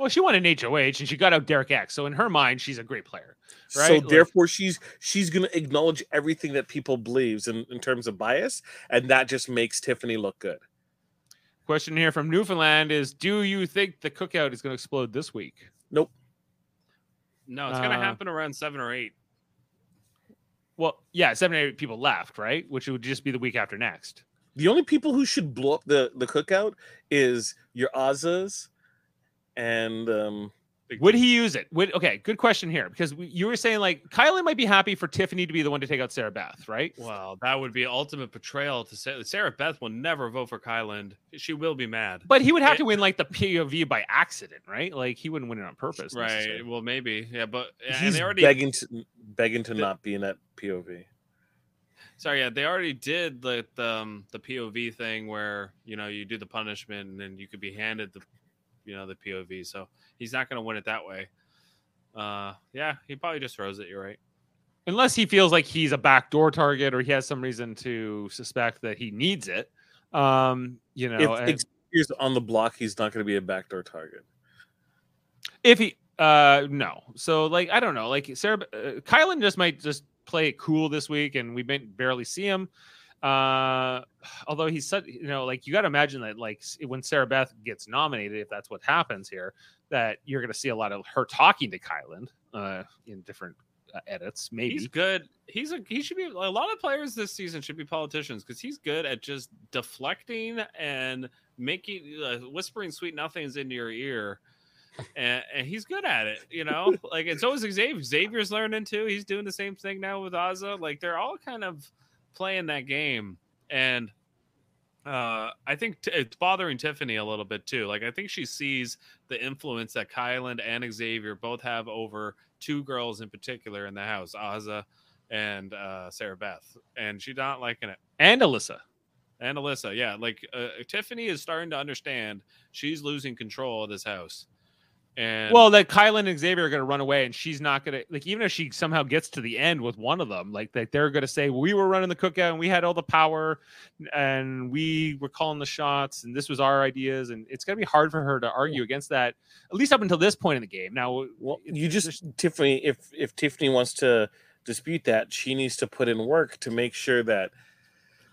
Well, she won an HOH and she got out Derek X. So in her mind, she's a great player. So Right, like- therefore, she's she's going to acknowledge everything that people believes in, in terms of bias, and that just makes Tiffany look good. Question here from Newfoundland is: Do you think the cookout is going to explode this week? Nope. No, it's gonna Uh, happen around seven or eight. Well, yeah, seven or eight people left, right? Which would just be the week after next. The only people who should blow up the the cookout is your Azahs and um, Would he use it? Would okay? Good question here because we, you were saying like Kyland might be happy for Tiffany to be the one to take out Sarah Beth, right? Well, that would be ultimate betrayal to say Sarah Beth will never vote for Kyland. She will be mad. But he would have It- to win like the POV by accident, right? Like he wouldn't win it on purpose, Right. Well, maybe. Yeah, but and he's they already begging to begging to The- not be in that POV. sorry, yeah, they already did the the, um, the POV thing where you know you do the punishment and then you could be handed the you know the POV. So he's not going to win it that way. Uh, yeah, he probably just throws it. You're right. Unless he feels like he's a backdoor target or he has some reason to suspect that he needs it. Um, you know, if and- Xavier's on the block, he's not going to be a backdoor target. if he uh no so like i don't know like sarah uh, kyland just might just play it cool this week and we may barely see him uh although he's such you know like you got to imagine that like when sarah beth gets nominated if that's what happens here that you're going to see a lot of her talking to kyland uh in different uh, edits maybe He's good. He's a he should be a lot of players this season should be politicians because he's good at just deflecting and making uh, whispering sweet nothings into your ear. And, and he's good at it, you know. Like, it's always Xavier. Xavier's learning too. He's doing the same thing now with Azah. Like, they're all kind of playing that game, and uh, I think t- it's bothering Tiffany a little bit too. Like, I think she sees the influence that Kyland and Xavier both have over two girls in particular in the house, Azah and uh, Sarah Beth, and she's not liking it. and alyssa And Alyssa, yeah, like uh, Tiffany is starting to understand she's losing control of this house, And Well, that Kyland and Xavier are going to run away, and she's not going to like. Even if she somehow gets to the end with one of them, like that, they're going to say we were running the cookout and we had all the power, and we were calling the shots, and this was our ideas, and it's going to be hard for her to argue against that. At least up until this point in the game. Now, Well, you just Tiffany. If if Tiffany wants to dispute that, she needs to put in work to make sure that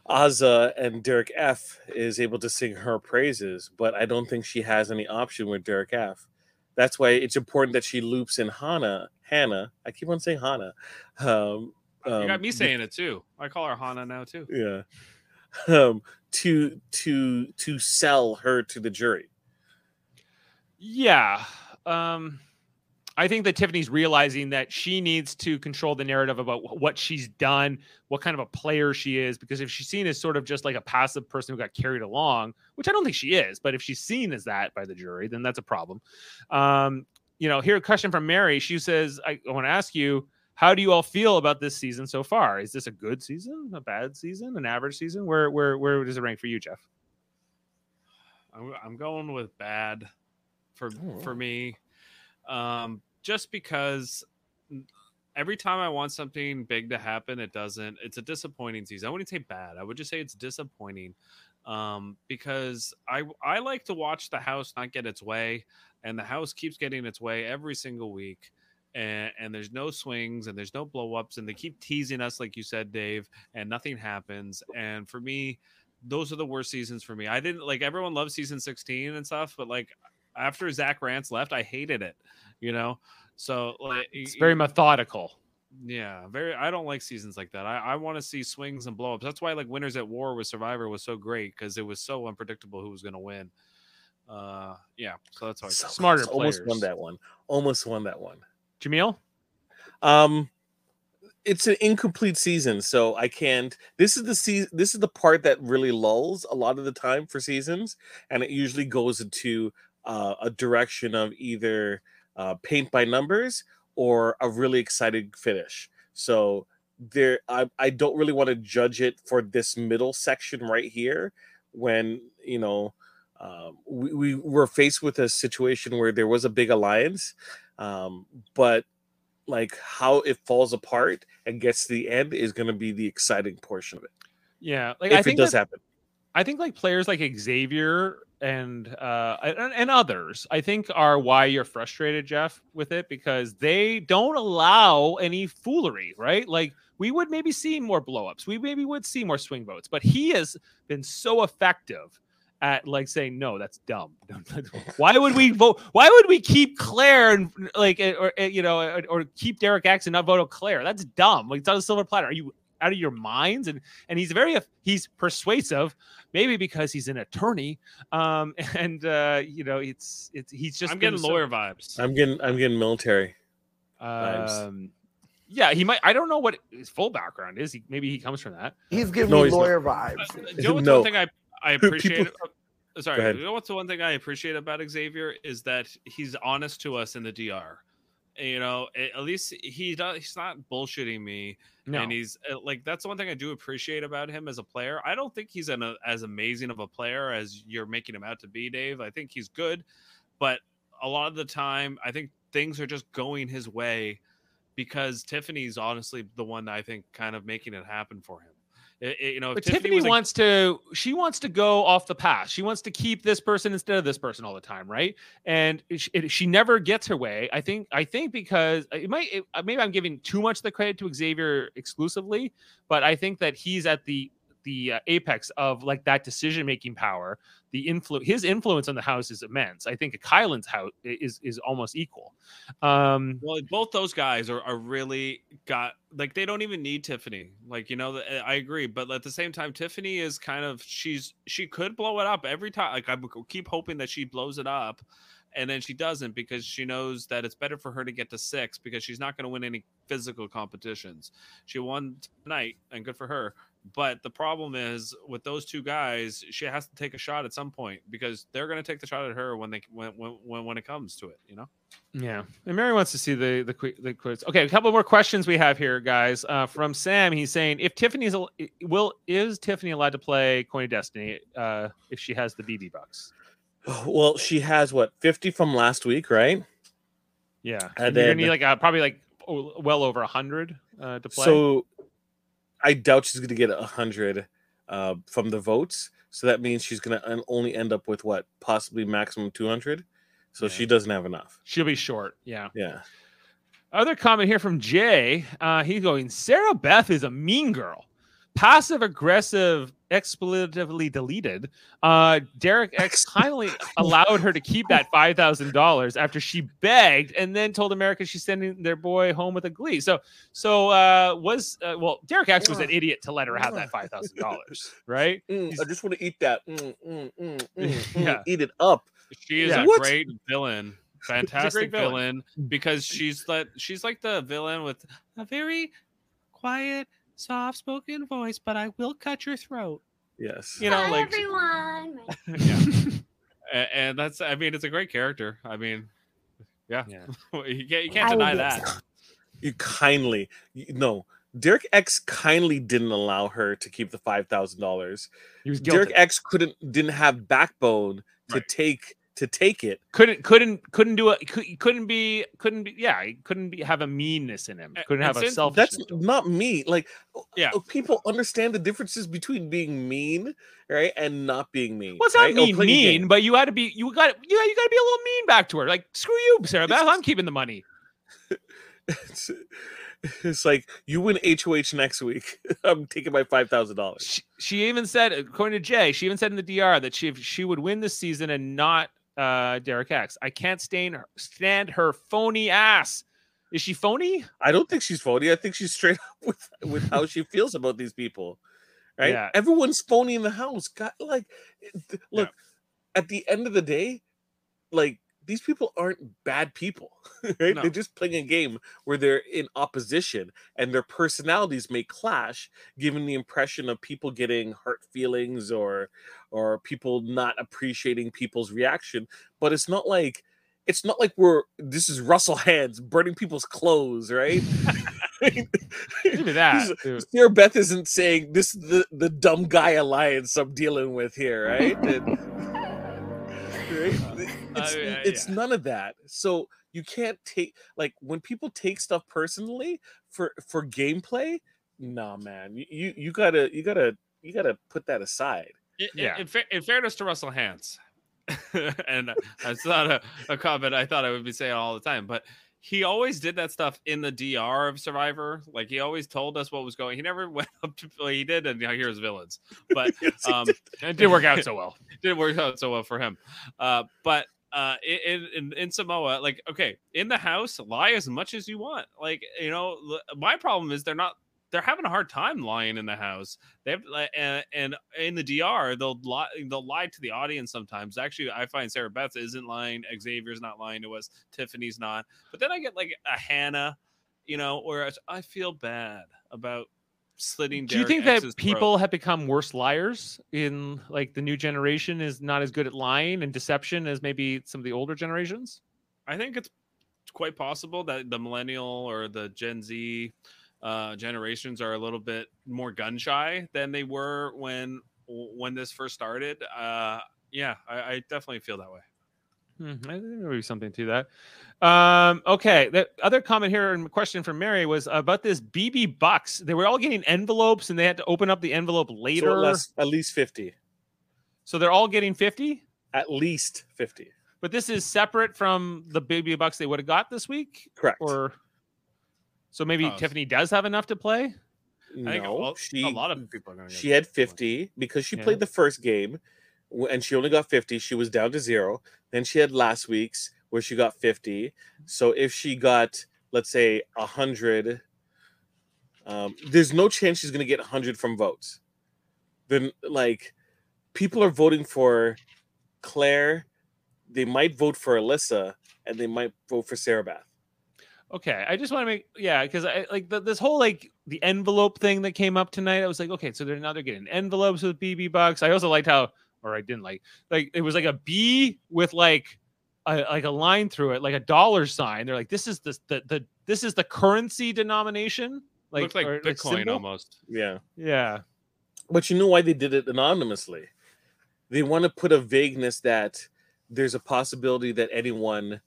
Azah and Derek F is able to sing her praises. But I don't think she has any option with Derek F. That's why it's important that she loops in Hannah. Hannah. I keep on saying Hannah. Um, you um, got me saying it too. I call her Hannah now too. yeah. Um, to to to sell her to the jury. Yeah. Um I think that Tiffany's realizing that she needs to control the narrative about what she's done, what kind of a player she is, because if she's seen as sort of just like a passive person who got carried along, which I don't think she is, but if she's seen as that by the jury, then that's a problem. Um, you know, here a question from Mary. She says, I, I want to ask you, how do you all feel about this season so far? Is this a good season, a bad season, an average season? Where where where does it rank for you, Jeff? I'm, I'm going with bad for Oh, for me, um, just because every time I want something big to happen, it doesn't. It's a disappointing season. I wouldn't say bad. I would just say it's disappointing, um, because I I like to watch the house not get its way, and the house keeps getting its way every single week. And, and there's no swings and there's no blow ups and they keep teasing us like you said dave and nothing happens and for me those are the worst seasons for me. I didn't like everyone loves season 16 and stuff, but like after Zach Rance left, I hated it, you know? So like It's very y- methodical. yeah, very I don't like seasons like that. I, I want to see swings and blowups. That's why like Winners at War with Survivor was so great because it was so unpredictable who was gonna win. Uh yeah, so that's why So. Smarter close. Almost won that one. Almost won that one. Jameel? Um, it's an incomplete season, so I can't. This is the season. This is the part that really lulls a lot of the time for seasons, and it usually goes into uh, a direction of either uh, paint by numbers or a really exciting finish. So there, I I don't really want to judge it for this middle section right here when you know. Um, we, we were faced with a situation where there was a big alliance, um, but like how it falls apart and gets to the end is going to be the exciting portion of it Yeah, like if I it think does that- happen. I think like players like Xavier and uh and, and others, I think are why you're frustrated, Jeff, with it because they don't allow any foolery, right? Like we would maybe see more blowups, we maybe would see more swing votes, but he has been so effective at like saying no, that's dumb. why would we vote? Why would we keep Claire and like or or, you know or, or keep Derek X and not vote on Claire? That's dumb. Like it's on a silver platter. Are you out of your minds? And and he's very he's persuasive maybe because he's an attorney um and uh you know it's it's he's just I'm getting so- lawyer vibes. i'm getting i'm getting military vibes. um yeah he might i don't know what his full background is he maybe he comes from that He's giving No, me he's not. lawyer vibes. Uh, you know what's No. one thing I I People- appreciate. uh, sorry, you know what's the one thing I appreciate about Xavier is that he's honest to us in the DR. You know, at least he does. He's not bullshitting me, no and he's uh, like that's the one thing I do appreciate about him as a player. I don't think he's an, a, as amazing of a player as you're making him out to be, Dave. I think he's good, but a lot of the time, I think things are just going his way because Tiffany's honestly the one that I think kind of making it happen for him. It- it- you know, but Tiffany, a- wants to she wants to go off the path. She wants to keep this person instead of this person all the time, right? And it, it, she never gets her way. I think I think because it might uh, maybe I'm giving too much the credit to Xavier exclusively, but I think that he's at the the uh, apex of like that decision making power. The influ his influence on the house is immense. I think Kyland's house is is almost equal. Um, Well, both those guys are, are really got like they don't even need Tiffany. Like you know, I agree, but at the same time, Tiffany is kind of she's she could blow it up every time. Like I keep hoping that she blows it up, and then she doesn't because she knows that it's better for her to get to six because she's not going to win any physical competitions. She won tonight, and good for her. But the problem is with those two guys, she has to take a shot at some point because they're going to take the shot at her when they when when when it comes to it. You know. Yeah, and Mary wants to see the the the quiz. Okay, a couple more questions we have here, guys. Uh, from Sam, he's saying if Tiffany's al- will is Tiffany allowed to play Coin of Destiny uh, if she has the BB bucks? well she has what 50 from last week right Yeah, And and you're gonna need like uh, probably like well over a hundred uh, to play. So I doubt she's going to get a hundred uh, from the votes. So that means she's going to only end up with what possibly maximum two hundred. So Yeah. she doesn't have enough. she'll be short. Yeah. Yeah. Other comment here from Jay. Uh, he's going, Sarah Beth is a mean girl. Passive aggressive, expletively deleted. Uh, Derek X kindly allowed her to keep that $5,000 after she begged and then told America she's sending their boy home with a glee. So, so uh, was, uh, well, Derek X was an idiot to let her have that $5,000, right? Mm, I just want to eat that. Mm, mm, mm, mm, mm, Yeah. Eat it up. She is Yeah. a What? great villain. Fantastic villain. villain. because she's like she's like the villain with a very quiet, soft-spoken voice, but I will cut your throat. Yes. You know, Hi, like everyone. yeah. And that's I mean it's a great character. I mean, yeah, Yeah. you can't you can't deny will that. You kindly you- no. Derek X kindly didn't allow her to keep the five thousand dollars. He was guilty. Derek X couldn't didn't have backbone to Right. take to take it. couldn't couldn't couldn't do it could, couldn't be couldn't be yeah he couldn't be have a meanness in him couldn't and have a self. That's not me. Like, Yeah. people understand the differences between being mean, right, and not being mean. well it's not right? Oh, mean playing mean but you got to be you got you you got to be a little mean back to her like screw you Sarah Beth I'm keeping the money it's, it's like you win HOH next week. I'm taking my five thousand dollars. she, she even said according to Jay she even said in the DR that she if she would win this season and not uh Derek X I can't stand her stand her phony ass is she phony I don't think she's phony. I think she's straight up with with how she feels about these people. Right? Yeah. Everyone's phony in the house. God, like, look, at the end of the day, like these people aren't bad people, right? No. They're just playing a game where they're in opposition and their personalities may clash, giving the impression of people getting hurt feelings or or people not appreciating people's reaction. But it's not like it's not like we're this is Russell Hantz burning people's clothes, right? Maybe that Sarah Beth isn't saying this is the, the dumb guy alliance I'm dealing with here, right? And- right? It's, Uh, yeah, it's yeah. none of that. So you can't take like when people take stuff personally for for gameplay. Nah, man, you you, you gotta you gotta you gotta put that aside. In, in- Yeah. in, fa- in fairness to Russell Hantz, and that's not a, a comment I thought I would be saying all the time, but he always did that stuff in the DR of Survivor. Like he always told us what was going. He never went up to well, he did, and now here's villains. But um, it didn't work out so well didn't work out so well for him. Uh, but uh, in, in in Samoa, like okay, in the house, lie as much as you want. Like you know, my problem is they're not. They're having a hard time lying in the house. They have, and, and in the DR, they'll lie. They'll lie to the audience sometimes. Actually, I find Sarah Beth isn't lying. Xavier's not lying to us. Tiffany's not. But then I get like a Hannah, you know, whereas I feel bad about slitting. Do you think X's that throat. people have become worse liars in like the new generation is not as good at lying and deception as maybe some of the older generations? I think it's quite possible that the millennial or the Gen Z uh, generations are a little bit more gun shy than they were when when this first started. Uh, yeah, I, I definitely feel that way. Hmm, I think there may be something to that. Um, okay, the other comment here and question from Mary was about this BB Bucks. They were all getting envelopes and they had to open up the envelope So later. at, less, at least fifty. so they're all getting 50, At least fifty. but this is separate from the BB Bucks they would have got this week Correct. or so maybe Oh, Tiffany does have enough to play. I think no, a, she a lot of people are going to. she had 50 because she Yeah. played the first game w- and she only got 50 she was down to zero then she had last week's where she got 50 so if she got let's say 100 um, there's no chance she's going to get 100 from votes then like people are voting for claire they might vote for alyssa and they might vote for sarah beth Okay, I just want to make yeah, because I like the, this whole like the envelope thing that came up tonight. I was like, okay, so they're now they're getting envelopes with BB bucks. I also liked how, or I didn't like, like it was like a B with like a like a line through it, like a dollar sign. They're like, this is the the, the this is the currency denomination, like looks like or, Bitcoin symbol? almost. yeah Yeah, But you know why they did it anonymously? They want to put a vagueness that there's a possibility that anyone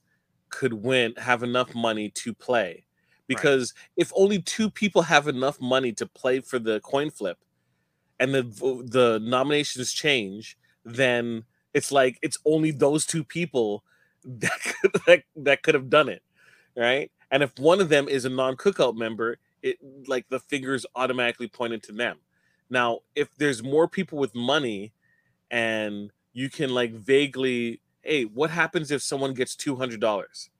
could win, have enough money to play. Because if only two people have enough money to play for the coin flip, and the the nominations change, then it's like it's only those two people that could, that, that could have done it, right? And if one of them is a non-cookout member, it like the fingers automatically pointed to them. Now, if there's more people with money, and you can like vaguely, hey, what happens if someone gets two hundred dollars?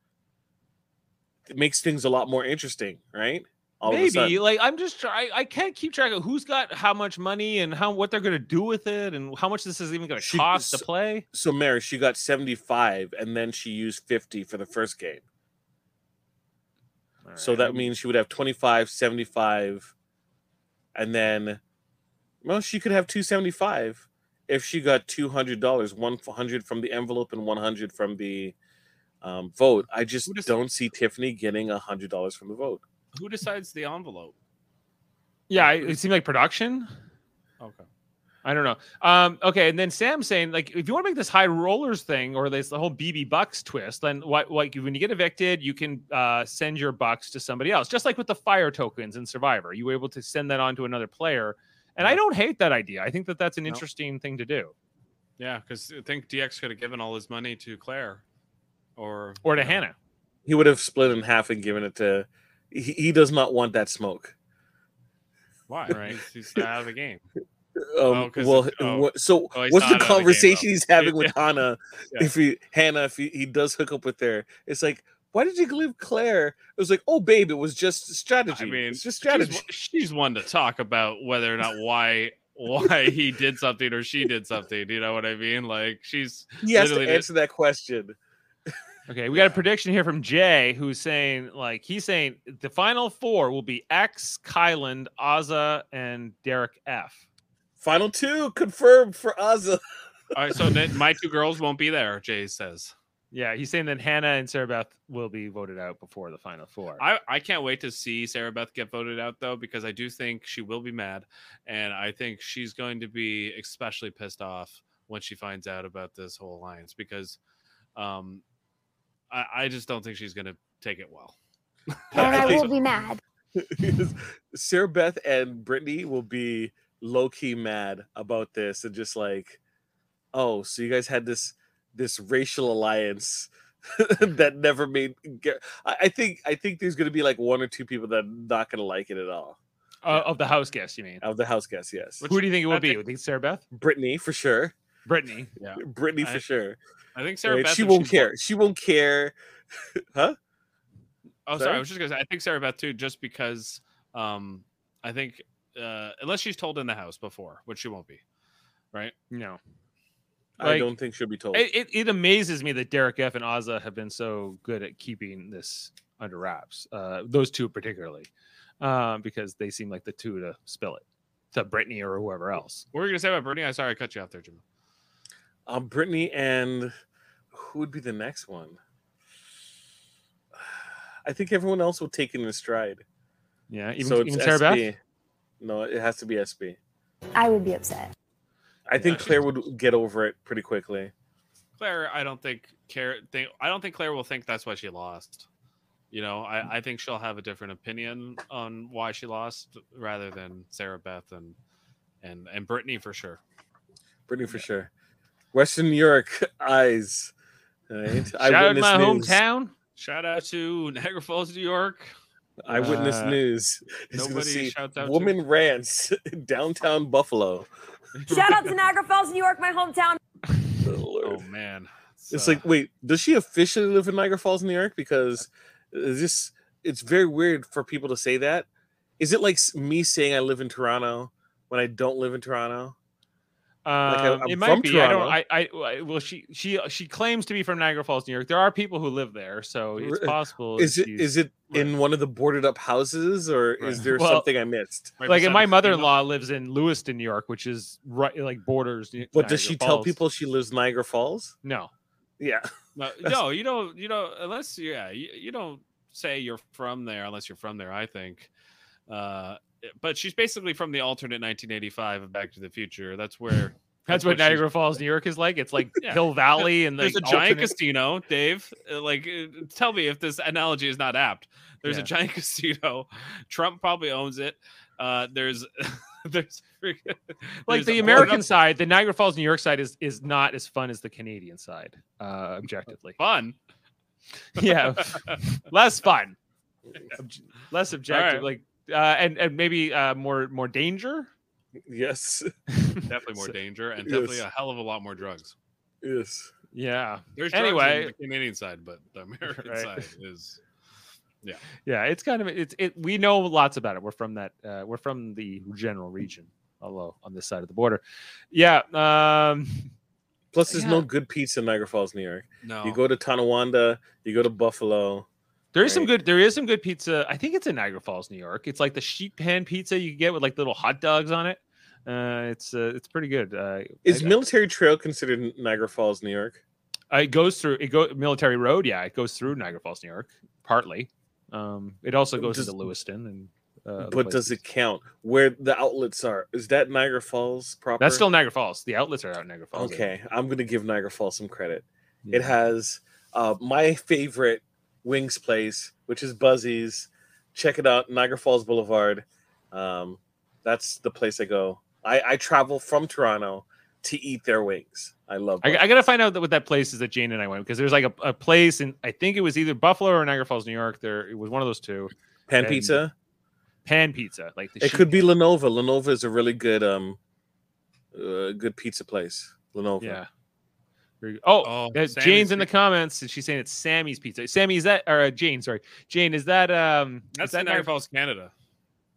It makes things a lot more interesting, right? All of a Maybe like I'm just trying. I can't keep track of who's got how much money and how what they're going to do with it and how much this is even going to cost to play. So Mary, she got 75 and then she used 50 for the first game. So that means she would have 25, 75, and then well, she could have 275 if she got $200, 100 from the envelope and 100 from the um, vote. I just don't see Tiffany getting $100 from the vote. Who decides the envelope? Yeah, it seemed like production. Okay. I don't know. Um, okay, and then Sam saying like, if you want to make this high rollers thing or this the whole BB Bucks twist, then what? Like when you get evicted, you can uh, send your bucks to somebody else, just like with the fire tokens in Survivor. You were able to send that on to another player, and I don't hate that idea. I think that that's an No. interesting thing to do, Yeah, because I think DX could have given all his money to Claire, or or to you know, Hannah. He would have split in half and given it to. He, he does not want that smoke. Why? Right. He's, out of the game. Um, Oh, well, oh. so Oh, what's the of the conversation he's having with. Hannah? Yeah. If he Hannah, if he, he does hook up with her, it's like, why did you leave Claire? It was like, oh, babe, it was just strategy. I mean, it's just she's, strategy. one- she's one to talk about whether or not why why he did something or she did something. You know what I mean? Like she's He has to did- answer that question. Okay, we got a prediction here from Jay, who's saying like he's saying the final four will be X, Kyland, Azah, and Derek F. Final two confirmed for Azah. all right. So then my two girls won't be there. Jay says. Yeah, he's saying that Hannah and Sarah Beth will be voted out before the final four. I, I can't wait to see Sarah Beth get voted out though, because I do think she will be mad, and I think she's going to be especially pissed off when she finds out about this whole alliance because um I, I just don't think she's gonna take it well. And I will be mad. Sarah Beth and Brittany will be low key mad about this and just like, oh, so you guys had this this racial alliance that never made. get- I I think I think there's gonna be like one or two people that are not gonna like it at all. Uh, of the house guests, you mean? Of the house guests, yes. Who do you think it will I be? think- Would you think Sarah Beth? Brittany for sure. Brittany. Yeah, Brittany I- for sure. I think Sarah Right? Beth. She won't she's- care. She won't care. huh? Oh, sorry. Sorry? I was just gonna say. I think Sarah Beth too, just because um I think uh unless she's told in the house before, which she won't be, right? No. I don't think she'll be told. It, it, it amazes me that Derek F and Azah have been so good at keeping this under wraps. Uh, those two particularly, um, because they seem like the two to spill it to Brittany or whoever else. What were you gonna say about Brittany? I sorry I cut you off there, Jim. Um, Brittany and who would be the next one? I think everyone else will take it in stride. Yeah, even, so it's even Sarah Beth. No, it has to be SB. I would be upset. I think she's- Claire would get over it pretty quickly. Claire, I don't think care think I don't think Claire will think that's why she lost. You know, I, I think she'll have a different opinion on why she lost rather than Sarah Beth and and and Brittany for sure. Brittany for sure. Western New York eyes. Right? Shout out to my news. hometown. Shout out to Niagara Falls, New York. Eyewitness Uh, news. Is gonna Nobody see shouts out to- woman rants downtown Buffalo. Shout out to Niagara Falls, New York, my hometown. Oh, Oh man, It's uh, like, wait, does she officially live in Niagara Falls, New York? Because this it's very weird for people to say that. Is it like me saying I live in Toronto when I don't live in Toronto? I- Um, I'm it might from be. I don't. I, I. I- Well, she. She. She claims to be from Niagara Falls, New York. There are people who live there, so it's possible. Is it she's- it in one of the boarded up houses or is there Well, something I missed? like? beside my mother-in-law lives in Lewiston, New York, which is right like borders. Ni- But does Niagara she tell people she lives Niagara Falls? No. Yeah. No, no, you don't. You don't unless yeah, you, you don't say you're from there unless you're from there. I think. Uh, but she's basically from the alternate 1985 of Back to the Future. That's where That's what she's- Niagara Falls, New York is like. It's like Yeah. Hill Valley and There's the a giant casino, Dave. Uh, Like, uh, tell me if this analogy is not apt. There's Yeah. a giant casino. Trump probably owns it. Uh, there's, there's, like there's the American side, the Niagara Falls, New York side is is not as fun as the Canadian side, uh, objectively. fun. yeah, less fun, Obj- less objective, right. like uh, and and maybe uh, more more danger. Yes. Definitely more danger and definitely yes. a hell of a lot more drugs. Yes. Yeah. There's drugs Anyway. in the Canadian side, but the American Right. side is yeah. Yeah, it's kind of it's it. We know lots about it. We're from that. Uh, we're from the general region, although on this side of the border. Yeah. Um, Plus, there's Yeah. no good pizza in Niagara Falls, New York. no. You go to Tonawanda, you go to Buffalo. There is some good. There is some good pizza. I think it's in Niagara Falls, New York. It's like the sheet pan pizza you get with like little hot dogs on it. Uh, it's uh, it's pretty good. Uh, Is I- Military Trail considered Niagara Falls, New York? Uh, it goes through it go military road yeah it goes through niagara falls new york partly um it also goes Does- into lewiston and uh, but does it count where the outlets are? Is that Niagara Falls proper? that's still niagara falls the outlets are out in niagara falls I okay. I'm gonna give Niagara Falls some credit. Yeah. It has uh, my favorite wings place, which is Buzzy's. Check it out, Niagara Falls Boulevard. Um, that's the place I go. I, I travel from Toronto to eat their wings. I love. I, I gotta find out what that place is that Jane and I went because there's like a, a place and I think it was either Buffalo or Niagara Falls, New York. There it was one of those two. Pan and- pizza. Pan pizza, like the It could be. La Nova. Lenova is a really good um, uh, good pizza place. La Nova. Yeah. Very good. Oh, Oh, Sammy's Jane's in the Pizza. comments. and She's saying it's Sammy's Pizza. Sammy, is that or uh, Jane? Sorry, Jane. Is that um? That's that in Niagara Falls, Canada.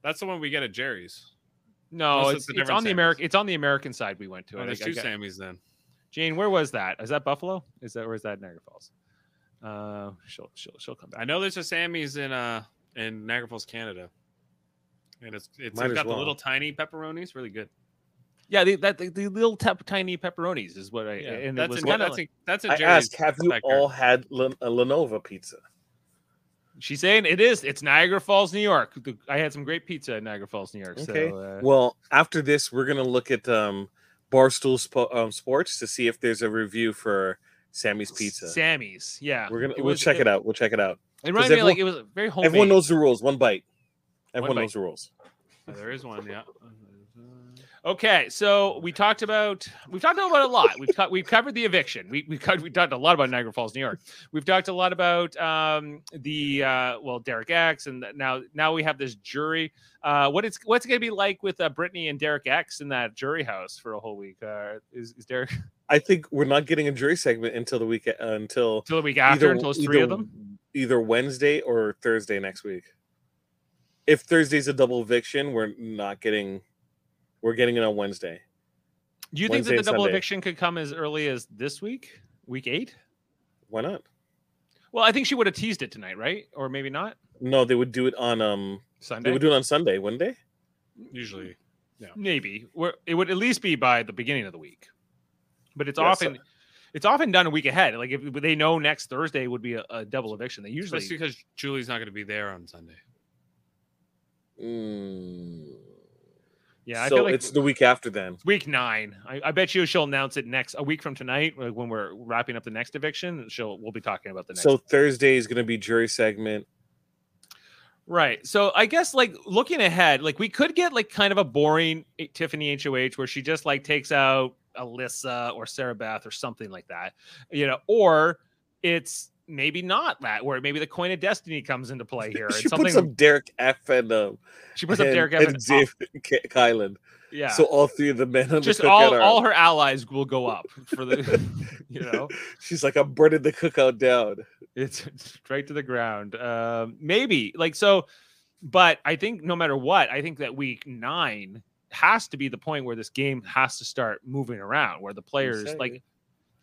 That's the one we get at Jerry's. No, Unless it's, it's it's different on the American. It's on the American side. We went to. Oh, there's two got- Sammys then. Jane, where was that? Is that Buffalo? Is that or is that Niagara Falls? Uh, she'll she'll she'll come back. I know there's a Sammy's in uh in Niagara Falls, Canada. And it's it's Might as got well. the little tiny pepperonis, really good. Yeah, the, that the, the little tap, tiny pepperonis is what I. Yeah, and it that's was in, kind of that's, in, that's in I Jerry's asked, have you backyard. all had Len- a La Nova pizza? She's saying it is. It's Niagara Falls, New York. The- I had some great pizza in Niagara Falls, New York. Okay. So, uh, Well, after this, we're gonna look at um, Barstool Spo- um, Sports to see if there's a review for Sammy's Pizza. Sammy's. Yeah. we're gonna It we'll was- check it out. We'll check it out. It reminded me everyone- like it was very homemade. Everyone knows the rules. One bite. Everyone bite. knows the rules. Oh, there is one, yeah. Okay, so we talked about we've talked about a lot. We've talked we've covered the eviction. We we cut we talked a lot about Niagara Falls, New York. We've talked a lot about um, the uh, well Derek X, and now now we have this jury. Uh, what it's what's it gonna be like with uh, Brittany and Derek X in that jury house for a whole week? Uh, is, is Derek I think we're not getting a jury segment until the week uh, until till the week after? until there's three of them. Either Wednesday or Thursday next week. If Thursday's a double eviction, we're not getting. We're getting it on Wednesday. Do you Wednesday think that the double Sunday. eviction could come as early as this week, week eight? Why not? Well, I think she would have teased it tonight, right? Or maybe not No, they would do it on um. Sunday. They would do it on Sunday, wouldn't they? Usually. Yeah. Maybe Where it would at least be by the beginning of the week but it's Yes, often it's often done a week ahead like if they know next thursday would be a, a double eviction they usually Especially because Julie's not going to be there on Sunday. Mm. Yeah i so feel like it's the week after then. week nine I, I bet you she'll announce it next a week from tonight like when we're wrapping up the next eviction she'll we'll be talking about the next So Thursday is going to be jury segment. Right. So I guess like looking ahead, like we could get like kind of a boring Tiffany HOH where she just like takes out Alyssa or Sarah Beth or something like that, you know, or it's maybe not that where maybe the coin of destiny comes into play here. she It's something puts up Derek F and um, she puts up and, Derek and Evans. Xavier K- Kyland. yeah. So all three of the men on just the all are. all her allies will go up for the you know She's like, I'm burning the cookout down. it's straight to the ground. Um, maybe like so, but I think no matter what, I think that week nine has to be the point where this game has to start moving around, where the players like.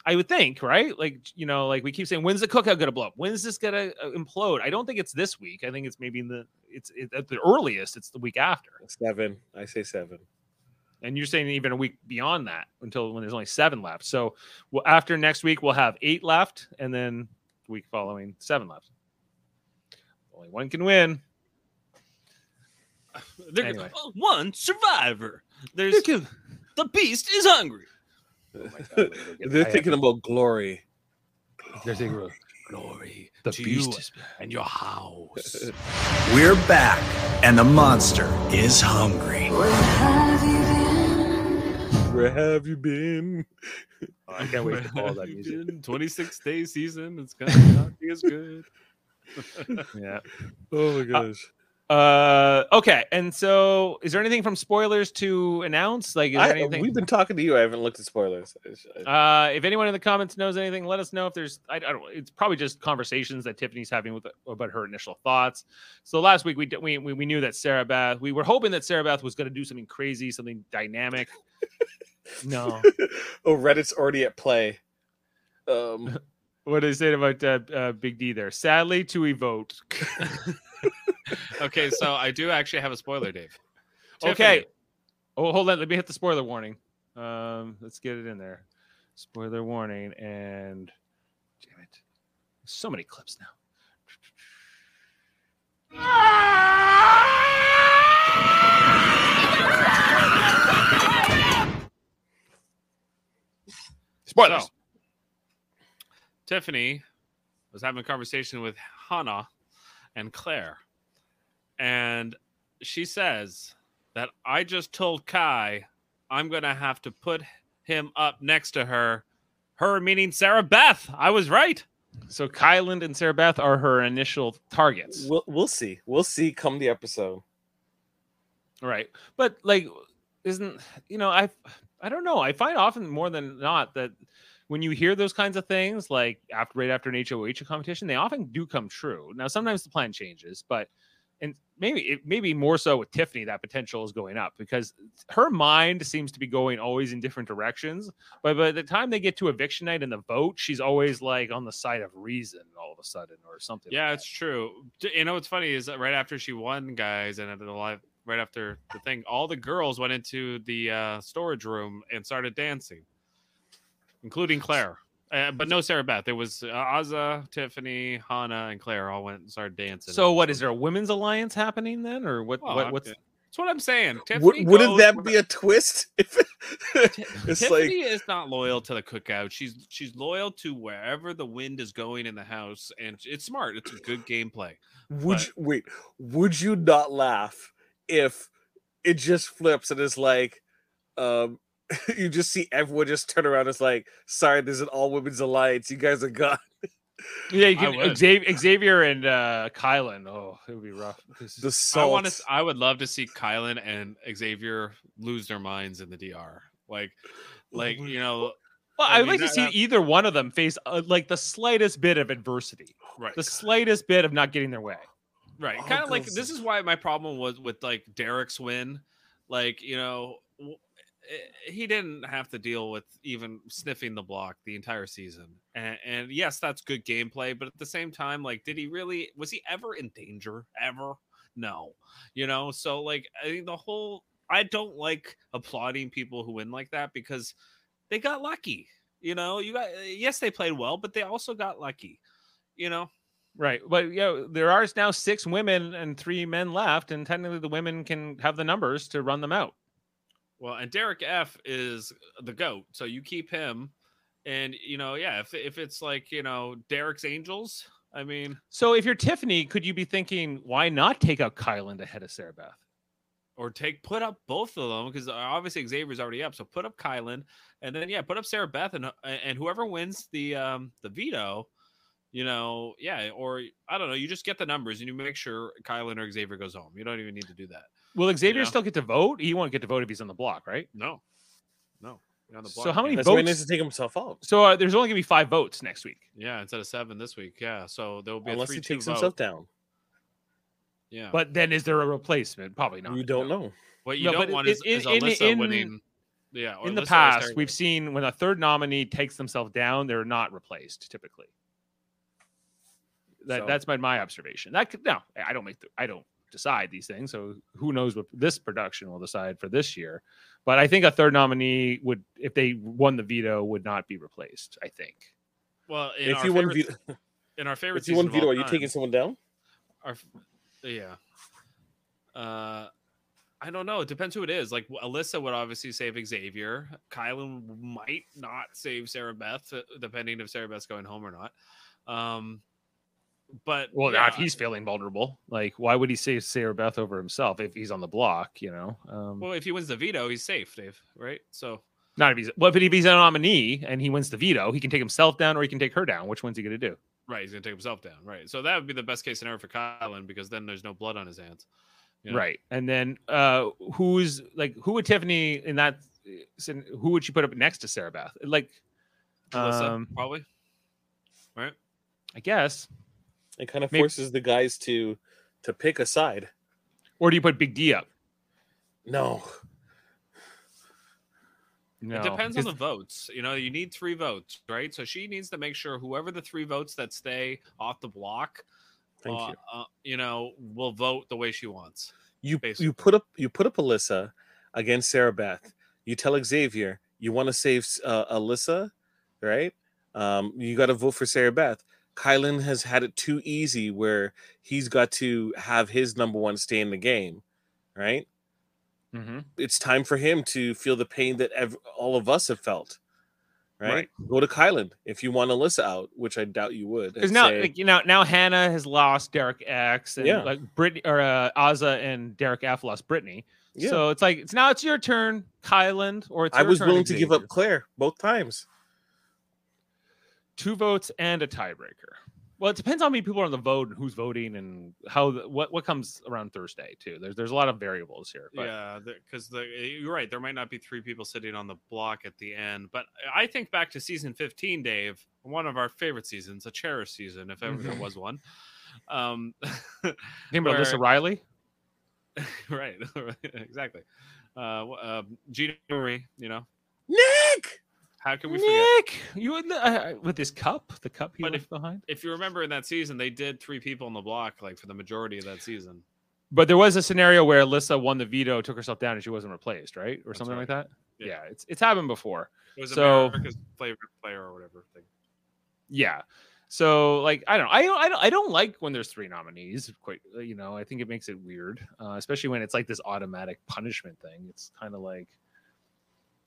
I would think, right? Like, you know, like we keep saying, when's the cookout gonna blow up? When's this gonna uh, implode? I don't think it's this week. I think it's maybe in the it's it, at the earliest. It's the week after, Seven. I say seven. and you're saying even a week beyond that until when there's only seven left. So, well, after next week, we'll have eight left, and then the week following, seven left. Only one can win. There- Anyway. one survivor. There's the beast is hungry. Oh my God, we're gonna get- They're I thinking have- about glory. They're thinking about Glory the to beast you is and your house. We're back, and the monster is hungry. Where have you been? Oh, I can't wait to Where follow that music. been? 26 day season. It's gonna not be as good. Yeah. Oh my uh, gosh. Uh, okay. And so, is there anything from spoilers to announce? Like, is there I, anything? we've been talking to you. I haven't looked at spoilers. Uh, if anyone in the comments knows anything, let us know. If there's, I, I don't. It's probably just conversations that Tiffany's having with about her initial thoughts. So last week we we we, we knew that Sarah Beth. We were hoping that Sarah Beth was going to do something crazy, something dynamic. no. oh, Reddit's already at play. Um, What did they say about uh, uh, Big D there? Sadly, to evoke. Okay, so I do actually have a spoiler, Dave. okay. Tiffany, Oh, hold on. Let me hit the spoiler warning. Um, let's get it in there. Spoiler warning and damn it, so many clips now. Spoilers. So, Tiffany was having a conversation with Hannah and Claire, and she says that I just told Kai I'm gonna have to put him up next to her. Her meaning Sarah Beth. I was right. So Kyland and Sarah Beth are her initial targets. we'll we'll see. We'll see. Come the episode. Right. But like isn't you know, I I don't know. I find often more than not that when you hear those kinds of things, like after right after an HOH competition, they often do come true. Now sometimes the plan changes, but and maybe it maybe more so with Tiffany that potential is going up because her mind seems to be going always in different directions. But by the time they get to eviction night and the vote, she's always like on the side of reason all of a sudden or something. Yeah, it's true. You know what's funny is that right after she won, guys, and at the live, right after the thing, all the girls went into the uh, storage room and started dancing, including Claire. Uh, but no Sarah Beth. It was uh, Azah, Tiffany, Hannah, and Claire all went and started dancing. So what is there a women's alliance happening then, or what? Well, what what's That's what I'm saying. Tiffany wouldn't goes that be a twist? If it's like Tiffany is not loyal to the cookout. She's she's loyal to wherever the wind is going in the house, and it's smart. It's a good gameplay. Would But- you, wait? Would you not laugh if it just flips and is like, um, you just see everyone just turn around? It's like, sorry, there's an all women's alliance. You guys are gone. Yeah, you can. Xavier, Xavier and uh Kyland. Oh, it would be rough. This The is- I want salt. to. I would love to see Kyland and Xavier lose their minds in the DR. Like, like you know, well, I I'd mean, like to see that- either one of them face uh, like the slightest bit of adversity, right, the slightest bit of not getting their way. right. all Kind of like this is why my problem was with like Derek's win. Like you know, w- Eh, he didn't have to deal with even sniffing the block the entire season. And, and yes, that's good gameplay, but at the same time, like, did he really? Was he ever in danger? Ever? No. You know. So like, I think the whole. I don't like applauding people who win like that because they got lucky. You know, you got eh, yes, they played well, but they also got lucky. You know, Right, but you know, there are now six women and three men left, and technically the women can have the numbers to run them out. Well, and Derek F is the goat, so you keep him. And you know, yeah, if if it's like you know Derek's Angels, I mean, So if you're Tiffany, could you be thinking, why not take out Kyland ahead of Sarah Beth? or take put up both of them because obviously Xavier's already up, so put up Kyland, and then yeah, put up Sarah Beth, and and whoever wins the um the veto, you know, yeah, or I don't know, you just get the numbers and you make sure Kyland or Xavier goes home. You don't even need to do that. Will Xavier know? still get to vote? He won't get to vote if he's on the block, right? No, no. On the So how many yeah. That's why he votes- needs to take himself out. So uh, there's only gonna be five votes next week. Yeah, instead of seven this week. Yeah, so there will be Unless a he three-two takes vote. himself down. Yeah, But then is there a replacement? Probably not. You don't know. what you no, don't but want in- is, in- is in- Alyssa in- winning. Yeah, or in the Alyssa or past, we've seen when a third nominee takes themselves down, they're not replaced typically. That, So- That's my, my observation. That could, no, I don't make the, I don't decide these things. So who knows what this production will decide for this year? But I think a third nominee would, if they won the veto, would not be replaced. I think. well in If you won veto, in our favorite if you won veto, are you time, taking someone down? our yeah uh I don't know. It depends who it is. Like Alyssa would obviously save Xavier. Kyland might not save Sarah Beth, uh, depending if Sarah Beth's going home or not. Um, but Well, yeah, if he's feeling vulnerable. Like, why would he save Sarah Beth over himself if he's on the block? You know, um, well, if he wins the veto, he's safe, Dave. Right? So not if he's well, but if he's a nominee and he wins the veto, he can take himself down or he can take her down. Which one's he going to do? right, he's gonna take himself down. Right. So that would be the best case scenario for Kyland because then there's no blood on his hands. you know? Right. And then uh who's like who would Tiffany in that who would she put up next to Sarah Beth? Like um, probably. Right. I guess. It kind of Maybe- forces the guys to to pick a side. Or do you put Big D up? No, No. It depends on the votes. You know, you need three votes, right? So she needs to make sure whoever the three votes that stay off the block, thank uh, you. Uh, you know, will vote the way she wants. You basically. you put up you put up Alyssa against Sarah Beth. You tell Xavier you want to save uh, Alyssa, right? Um, you got to vote for Sarah Beth. Kyland has had it too easy where he's got to have his number one stay in the game, right? Mhm. It's time for him to feel the pain that ev- all of us have felt, right? Right. Go to Kyland if you want Alyssa out, which I doubt you would. Because now, say- like, you know, now Hannah has lost Derek X, and Yeah. like Brit or uh, and Derek F lost Brittany. Yeah. So it's like it's now it's your turn, Kyland, or it's I was willing to give up Claire both times. Two votes and a tiebreaker. Well, it depends on how many people are on the vote and who's voting and how the, what what comes around Thursday too. There's there's a lot of variables here. But Yeah, because the, you're right. There might not be three people sitting on the block at the end, but I think back to season 15, Dave, one of our favorite seasons, a cherished season, if ever there was one. Um, Name about Alyssa where- Riley. right, exactly. Uh, wh- uh, Gina Marie, you know, Nick. How can we forget? Nick, you in the, uh, with this cup, the cup he But left behind. If you remember in that season, they did three people on the block, like for the majority of that season. But there was a scenario where Alyssa won the veto, took herself down, and she wasn't replaced, right, or That's something like that. Yeah. Yeah, it's it's happened before. It was So- America's favorite player or whatever thing. Yeah. So like I don't I don't I don't I don't like when there's three nominees. Quite uh, you know I think it makes it weird, uh, especially when it's like this automatic punishment thing. It's kind of like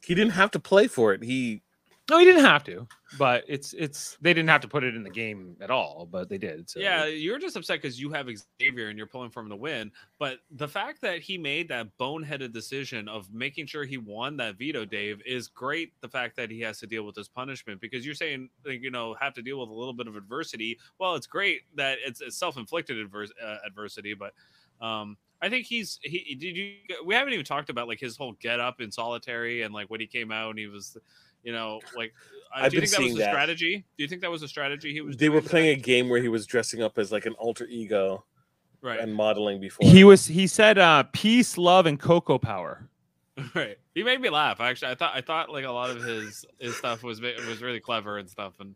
He didn't have to play for it. He no, he didn't have to, but it's it's they didn't have to put it in the game at all, but they did. So yeah, you're just upset because you have Xavier and you're pulling for him to win. But the fact that he made that boneheaded decision of making sure he won that veto, Dave, is great. The fact that he has to deal with this punishment because you're saying, like, you know, have to deal with a little bit of adversity. Well, it's great that it's, it's self-inflicted advers- uh, adversity, but um, I think he's he. Did you? We haven't even talked about like his whole get up in solitary and like when he came out and he was. You know, like, uh, I've do you been think that was seeing a that. strategy? Do you think that was a strategy he was? they were doing? playing a game where he was dressing up as like an alter ego right. and modeling before. he was he said uh peace, love, and cocoa power. Right. He made me laugh. Actually, I thought I thought like a lot of his his stuff was was really clever and stuff. And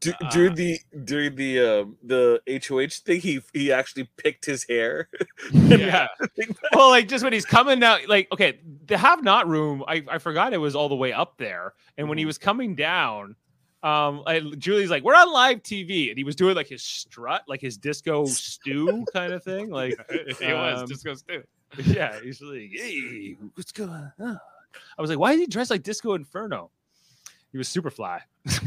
Du- uh, during the during the um the HOH thing, he he actually picked his hair. Yeah. well, like just when he's coming down, like okay, the have not room. I, I forgot it was all the way up there, and when he was coming down, um, I, Julie's like, "We're on live TV," and he was doing like his strut, like his Disco Stu kind of thing. Like he was um, just goes too. Yeah, he's like, "Hey, what's going on?" I was like, "Why is he dressed like Disco Inferno?" He was super fly.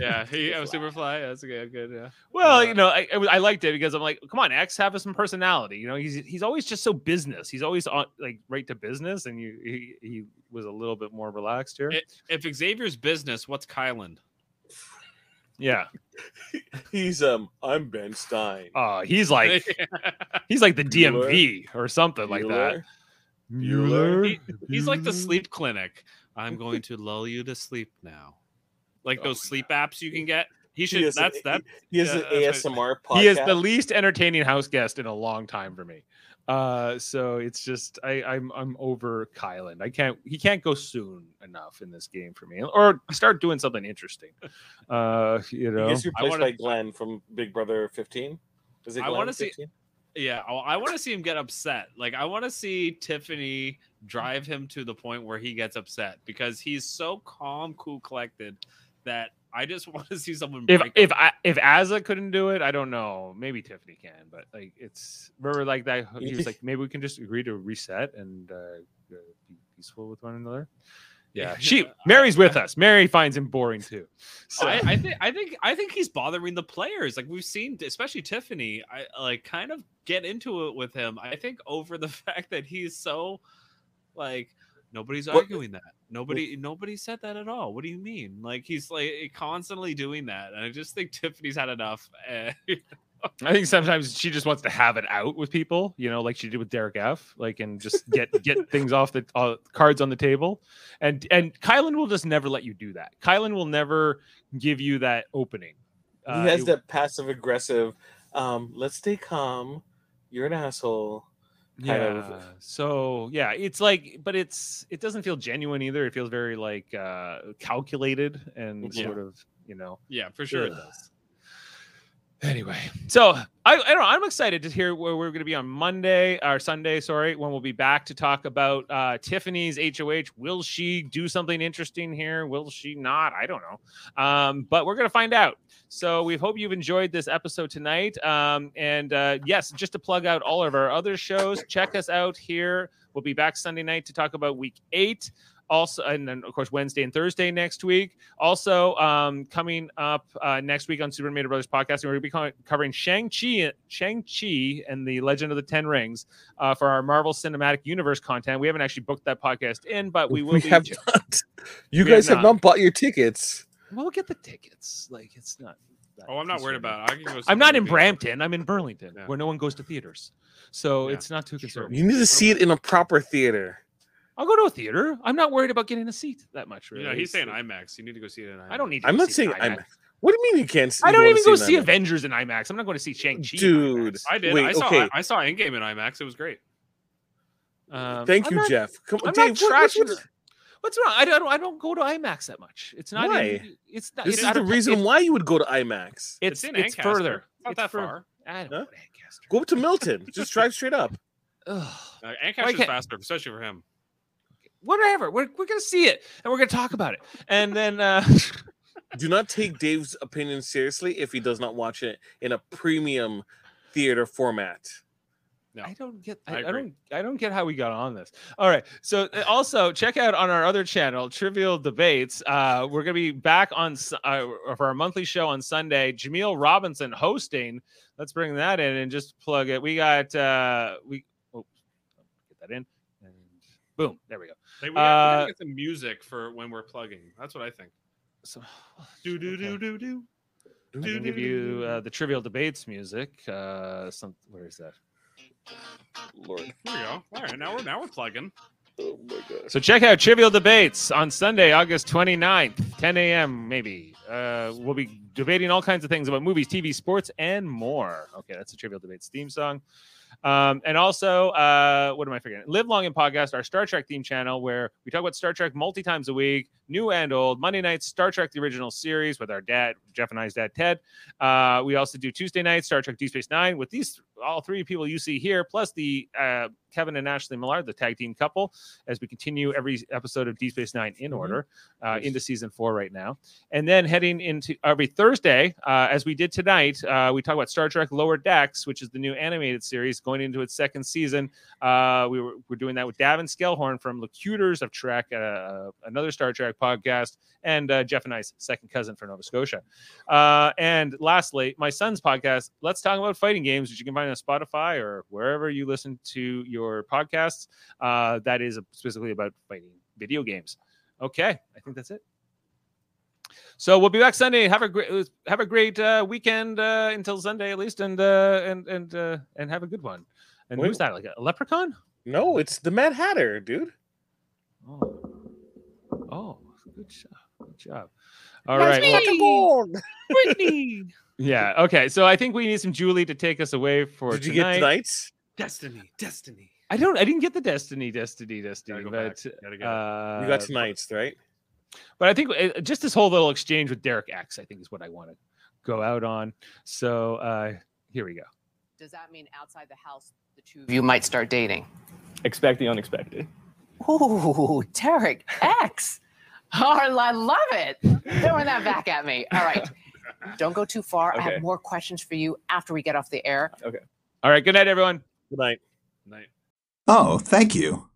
Yeah, he I was Superfly. That's good. Good. Yeah. Well, Uh, you know, I, I liked it because I'm like, come on, X, have some personality. You know, he's he's always just so business. He's always on like right to business, and you he, he was a little bit more relaxed here. I- If Xavier's business, what's Kyland? Yeah, He's um I'm Ben Stein. uh, he's like he's like the Bueller. DMV or something like that. Bueller. He- he's like the sleep clinic. I'm going to lull you to sleep now. Like those sleep apps you can get. He should. has an- that's that. He has yeah, an that's right. ASMR podcast. He is the least entertaining house guest in a long time for me. Uh, so it's just I, I'm I'm over Kyland. I can't he can't go soon enough in this game for me, or start doing something interesting. Uh, you He know, gets replaced wanna- by Glenn from Big Brother 15. Is it I Glenn wanna see- 15? Yeah, I, I want to see him get upset. Like I want to see Tiffany drive him to the point where he gets upset because he's so calm, cool, collected that I just want to see someone. If break if up. I, if Azah couldn't do it, I don't know. Maybe Tiffany can, but like it's remember like that. He was like, maybe we can just agree to reset and uh, uh, be peaceful with one another. Yeah, Yeah, she Mary's with us. Mary finds him boring too. So I, I think I think I think he's bothering the players. Like we've seen, especially Tiffany, I like kind of get into it with him. I think over the fact that he's so like nobody's What- arguing that. Nobody nobody said that at all. What do you mean? Like he's like constantly doing that, and I just think Tiffany's had enough. eh, I think sometimes she just wants to have it out with people, you know, like she did with Derek F. Like and just get get things off the uh, cards on the table, and and Kyland will just never let you do that. Kyland will never give you that opening. Uh, he has it- that passive aggressive. Um, let's stay calm. You're an asshole. Yeah. of- So yeah, it's like, but it's it doesn't feel genuine either. It feels very like uh calculated and Yeah. sort of you know yeah, for sure it does. Anyway, so I, I don't know. I'm excited to hear where we're going to be on Monday or Sunday, sorry, when we'll be back to talk about uh, Tiffany's HOH. Will she do something interesting here? Will she not? I don't know. Um, but we're going to find out. So we hope you've enjoyed this episode tonight. Um, and uh, yes, just to plug out all of our other shows, check us out here. We'll be back Sunday night to talk about week eight. Also, and then of course Wednesday and Thursday next week. Also, um, coming up uh, next week on Super Mario Brothers podcast, we're going to be covering Shang Chi, Shang Chi, and the Legend of the Ten Rings uh, for our Marvel Cinematic Universe content. We haven't actually booked that podcast in, but we will. We be have not. You We guys have not. not bought your tickets. Well, we'll get the tickets. Like it's not. that Oh, I'm not worried about it. I can go I'm not in. Brampton. I'm in Burlington, Yeah. where no one goes to theaters. So Yeah, it's not too true. concerning. You need to see it in a proper theater. I'll go to a theater. I'm not worried about getting a seat that much. Really, You know, he's saying like- IMAX. You need to go see it in IMAX. I don't need. To I'm not saying it in IMAX. What do you mean you can't? see- I don't wanna even go it in see Avengers in IMAX. I'm not going to see Shang Chi. Dude. I did. Wait, I saw. okay. I saw Endgame in IMAX. It was great. Um, Thank I'm you, not- Jeff. Come on, I'm Dave. not what- what's What's wrong? I don't. I don't go to IMAX that much. It's not. Why? even- it's not. This it's is the reason it's- why you would go to IMAX. It's It's in it's Ancaster. further. It's not It's that fur- far. I don't Huh? go to Ancaster. Go up to Milton. Just drive straight up. Ugh. Uh, Ancaster's faster, especially for him. Whatever. We're we're gonna see it and we're gonna talk about it. And then uh Do not take Dave's opinion seriously if he does not watch it in a premium theater format. No. I don't get. I I, I don't. I don't get how we got on this. All right. So uh, also check out on our other channel, Trivial Debates. Uh, we're gonna be back on uh, for our monthly show on Sunday. Jameel Robinson hosting. Let's bring that in and just plug it. We got. uh We oh, get that in. And boom. There we go. Hey, we, got, we Uh, gotta get some music for when we're plugging. That's what I think. So Do do do okay. do do. I can give you uh, the Trivial Debates music. Uh, some where is that? Lord. Here we go. All right, now we're now we're plugging. Oh my god. So check out Trivial Debates on Sunday, August 29th, 10 a.m. maybe. Uh, we'll be debating all kinds of things about movies, TV, sports, and more. Okay, that's the Trivial Debates theme song. Um, and also, uh, what am I forgetting? Live Long and Podcast, our Star Trek theme channel, where we talk about Star Trek multi times a week, new and old. Monday nights, Star Trek the original series with our dad, Jeff and I's dad, Ted. Uh, we also do Tuesday nights, Star Trek Deep Space Nine, with these all three people you see here, plus the uh, Kevin and Ashley Millard, the tag team couple, as we continue every episode of Deep Space Nine in order uh, into season four right now. And then heading into every Thursday, uh, as we did tonight, uh, we talk about Star Trek Lower Decks, which is the new animated series going into its second season. Uh, we were we're doing that with Davin Skellhorn from Locutors of Trek, uh, another Star Trek podcast, and uh, Jeff and I's second cousin for Nova Scotia. Uh, and lastly, my son's podcast, Let's Talk About Fighting Games, which you can find on Spotify or wherever you listen to your podcasts. Uh, that is specifically about fighting video games. Okay, I think that's it. So we'll be back Sunday. Have a great have a great uh, weekend uh, until Sunday at least, and uh, and and uh, and have a good one. And Wait. who's that? Like a leprechaun? No, it's the Mad Hatter, dude. Oh, good job, good job. All right. That's well- me. Brittany. yeah. Okay. So I think we need some Julie to take us away for Did you tonight. get tonight's? Destiny, destiny. I don't. I didn't get the Destiny, Destiny, Destiny, go but back. Gotta get it. uh, You got tonight's, right? But I think uh, just this whole little exchange with Derek X, I think, is what I want to go out on. So uh, here we go. Does that mean outside the house, the two of you might start dating? Expect the unexpected. Ooh, Derek X. Oh, I love it. Throwing that back at me. All right. Don't go too far. I have more questions for you after we get off the air. Okay. All right. Good night, everyone. Good night. Night. Oh, thank you.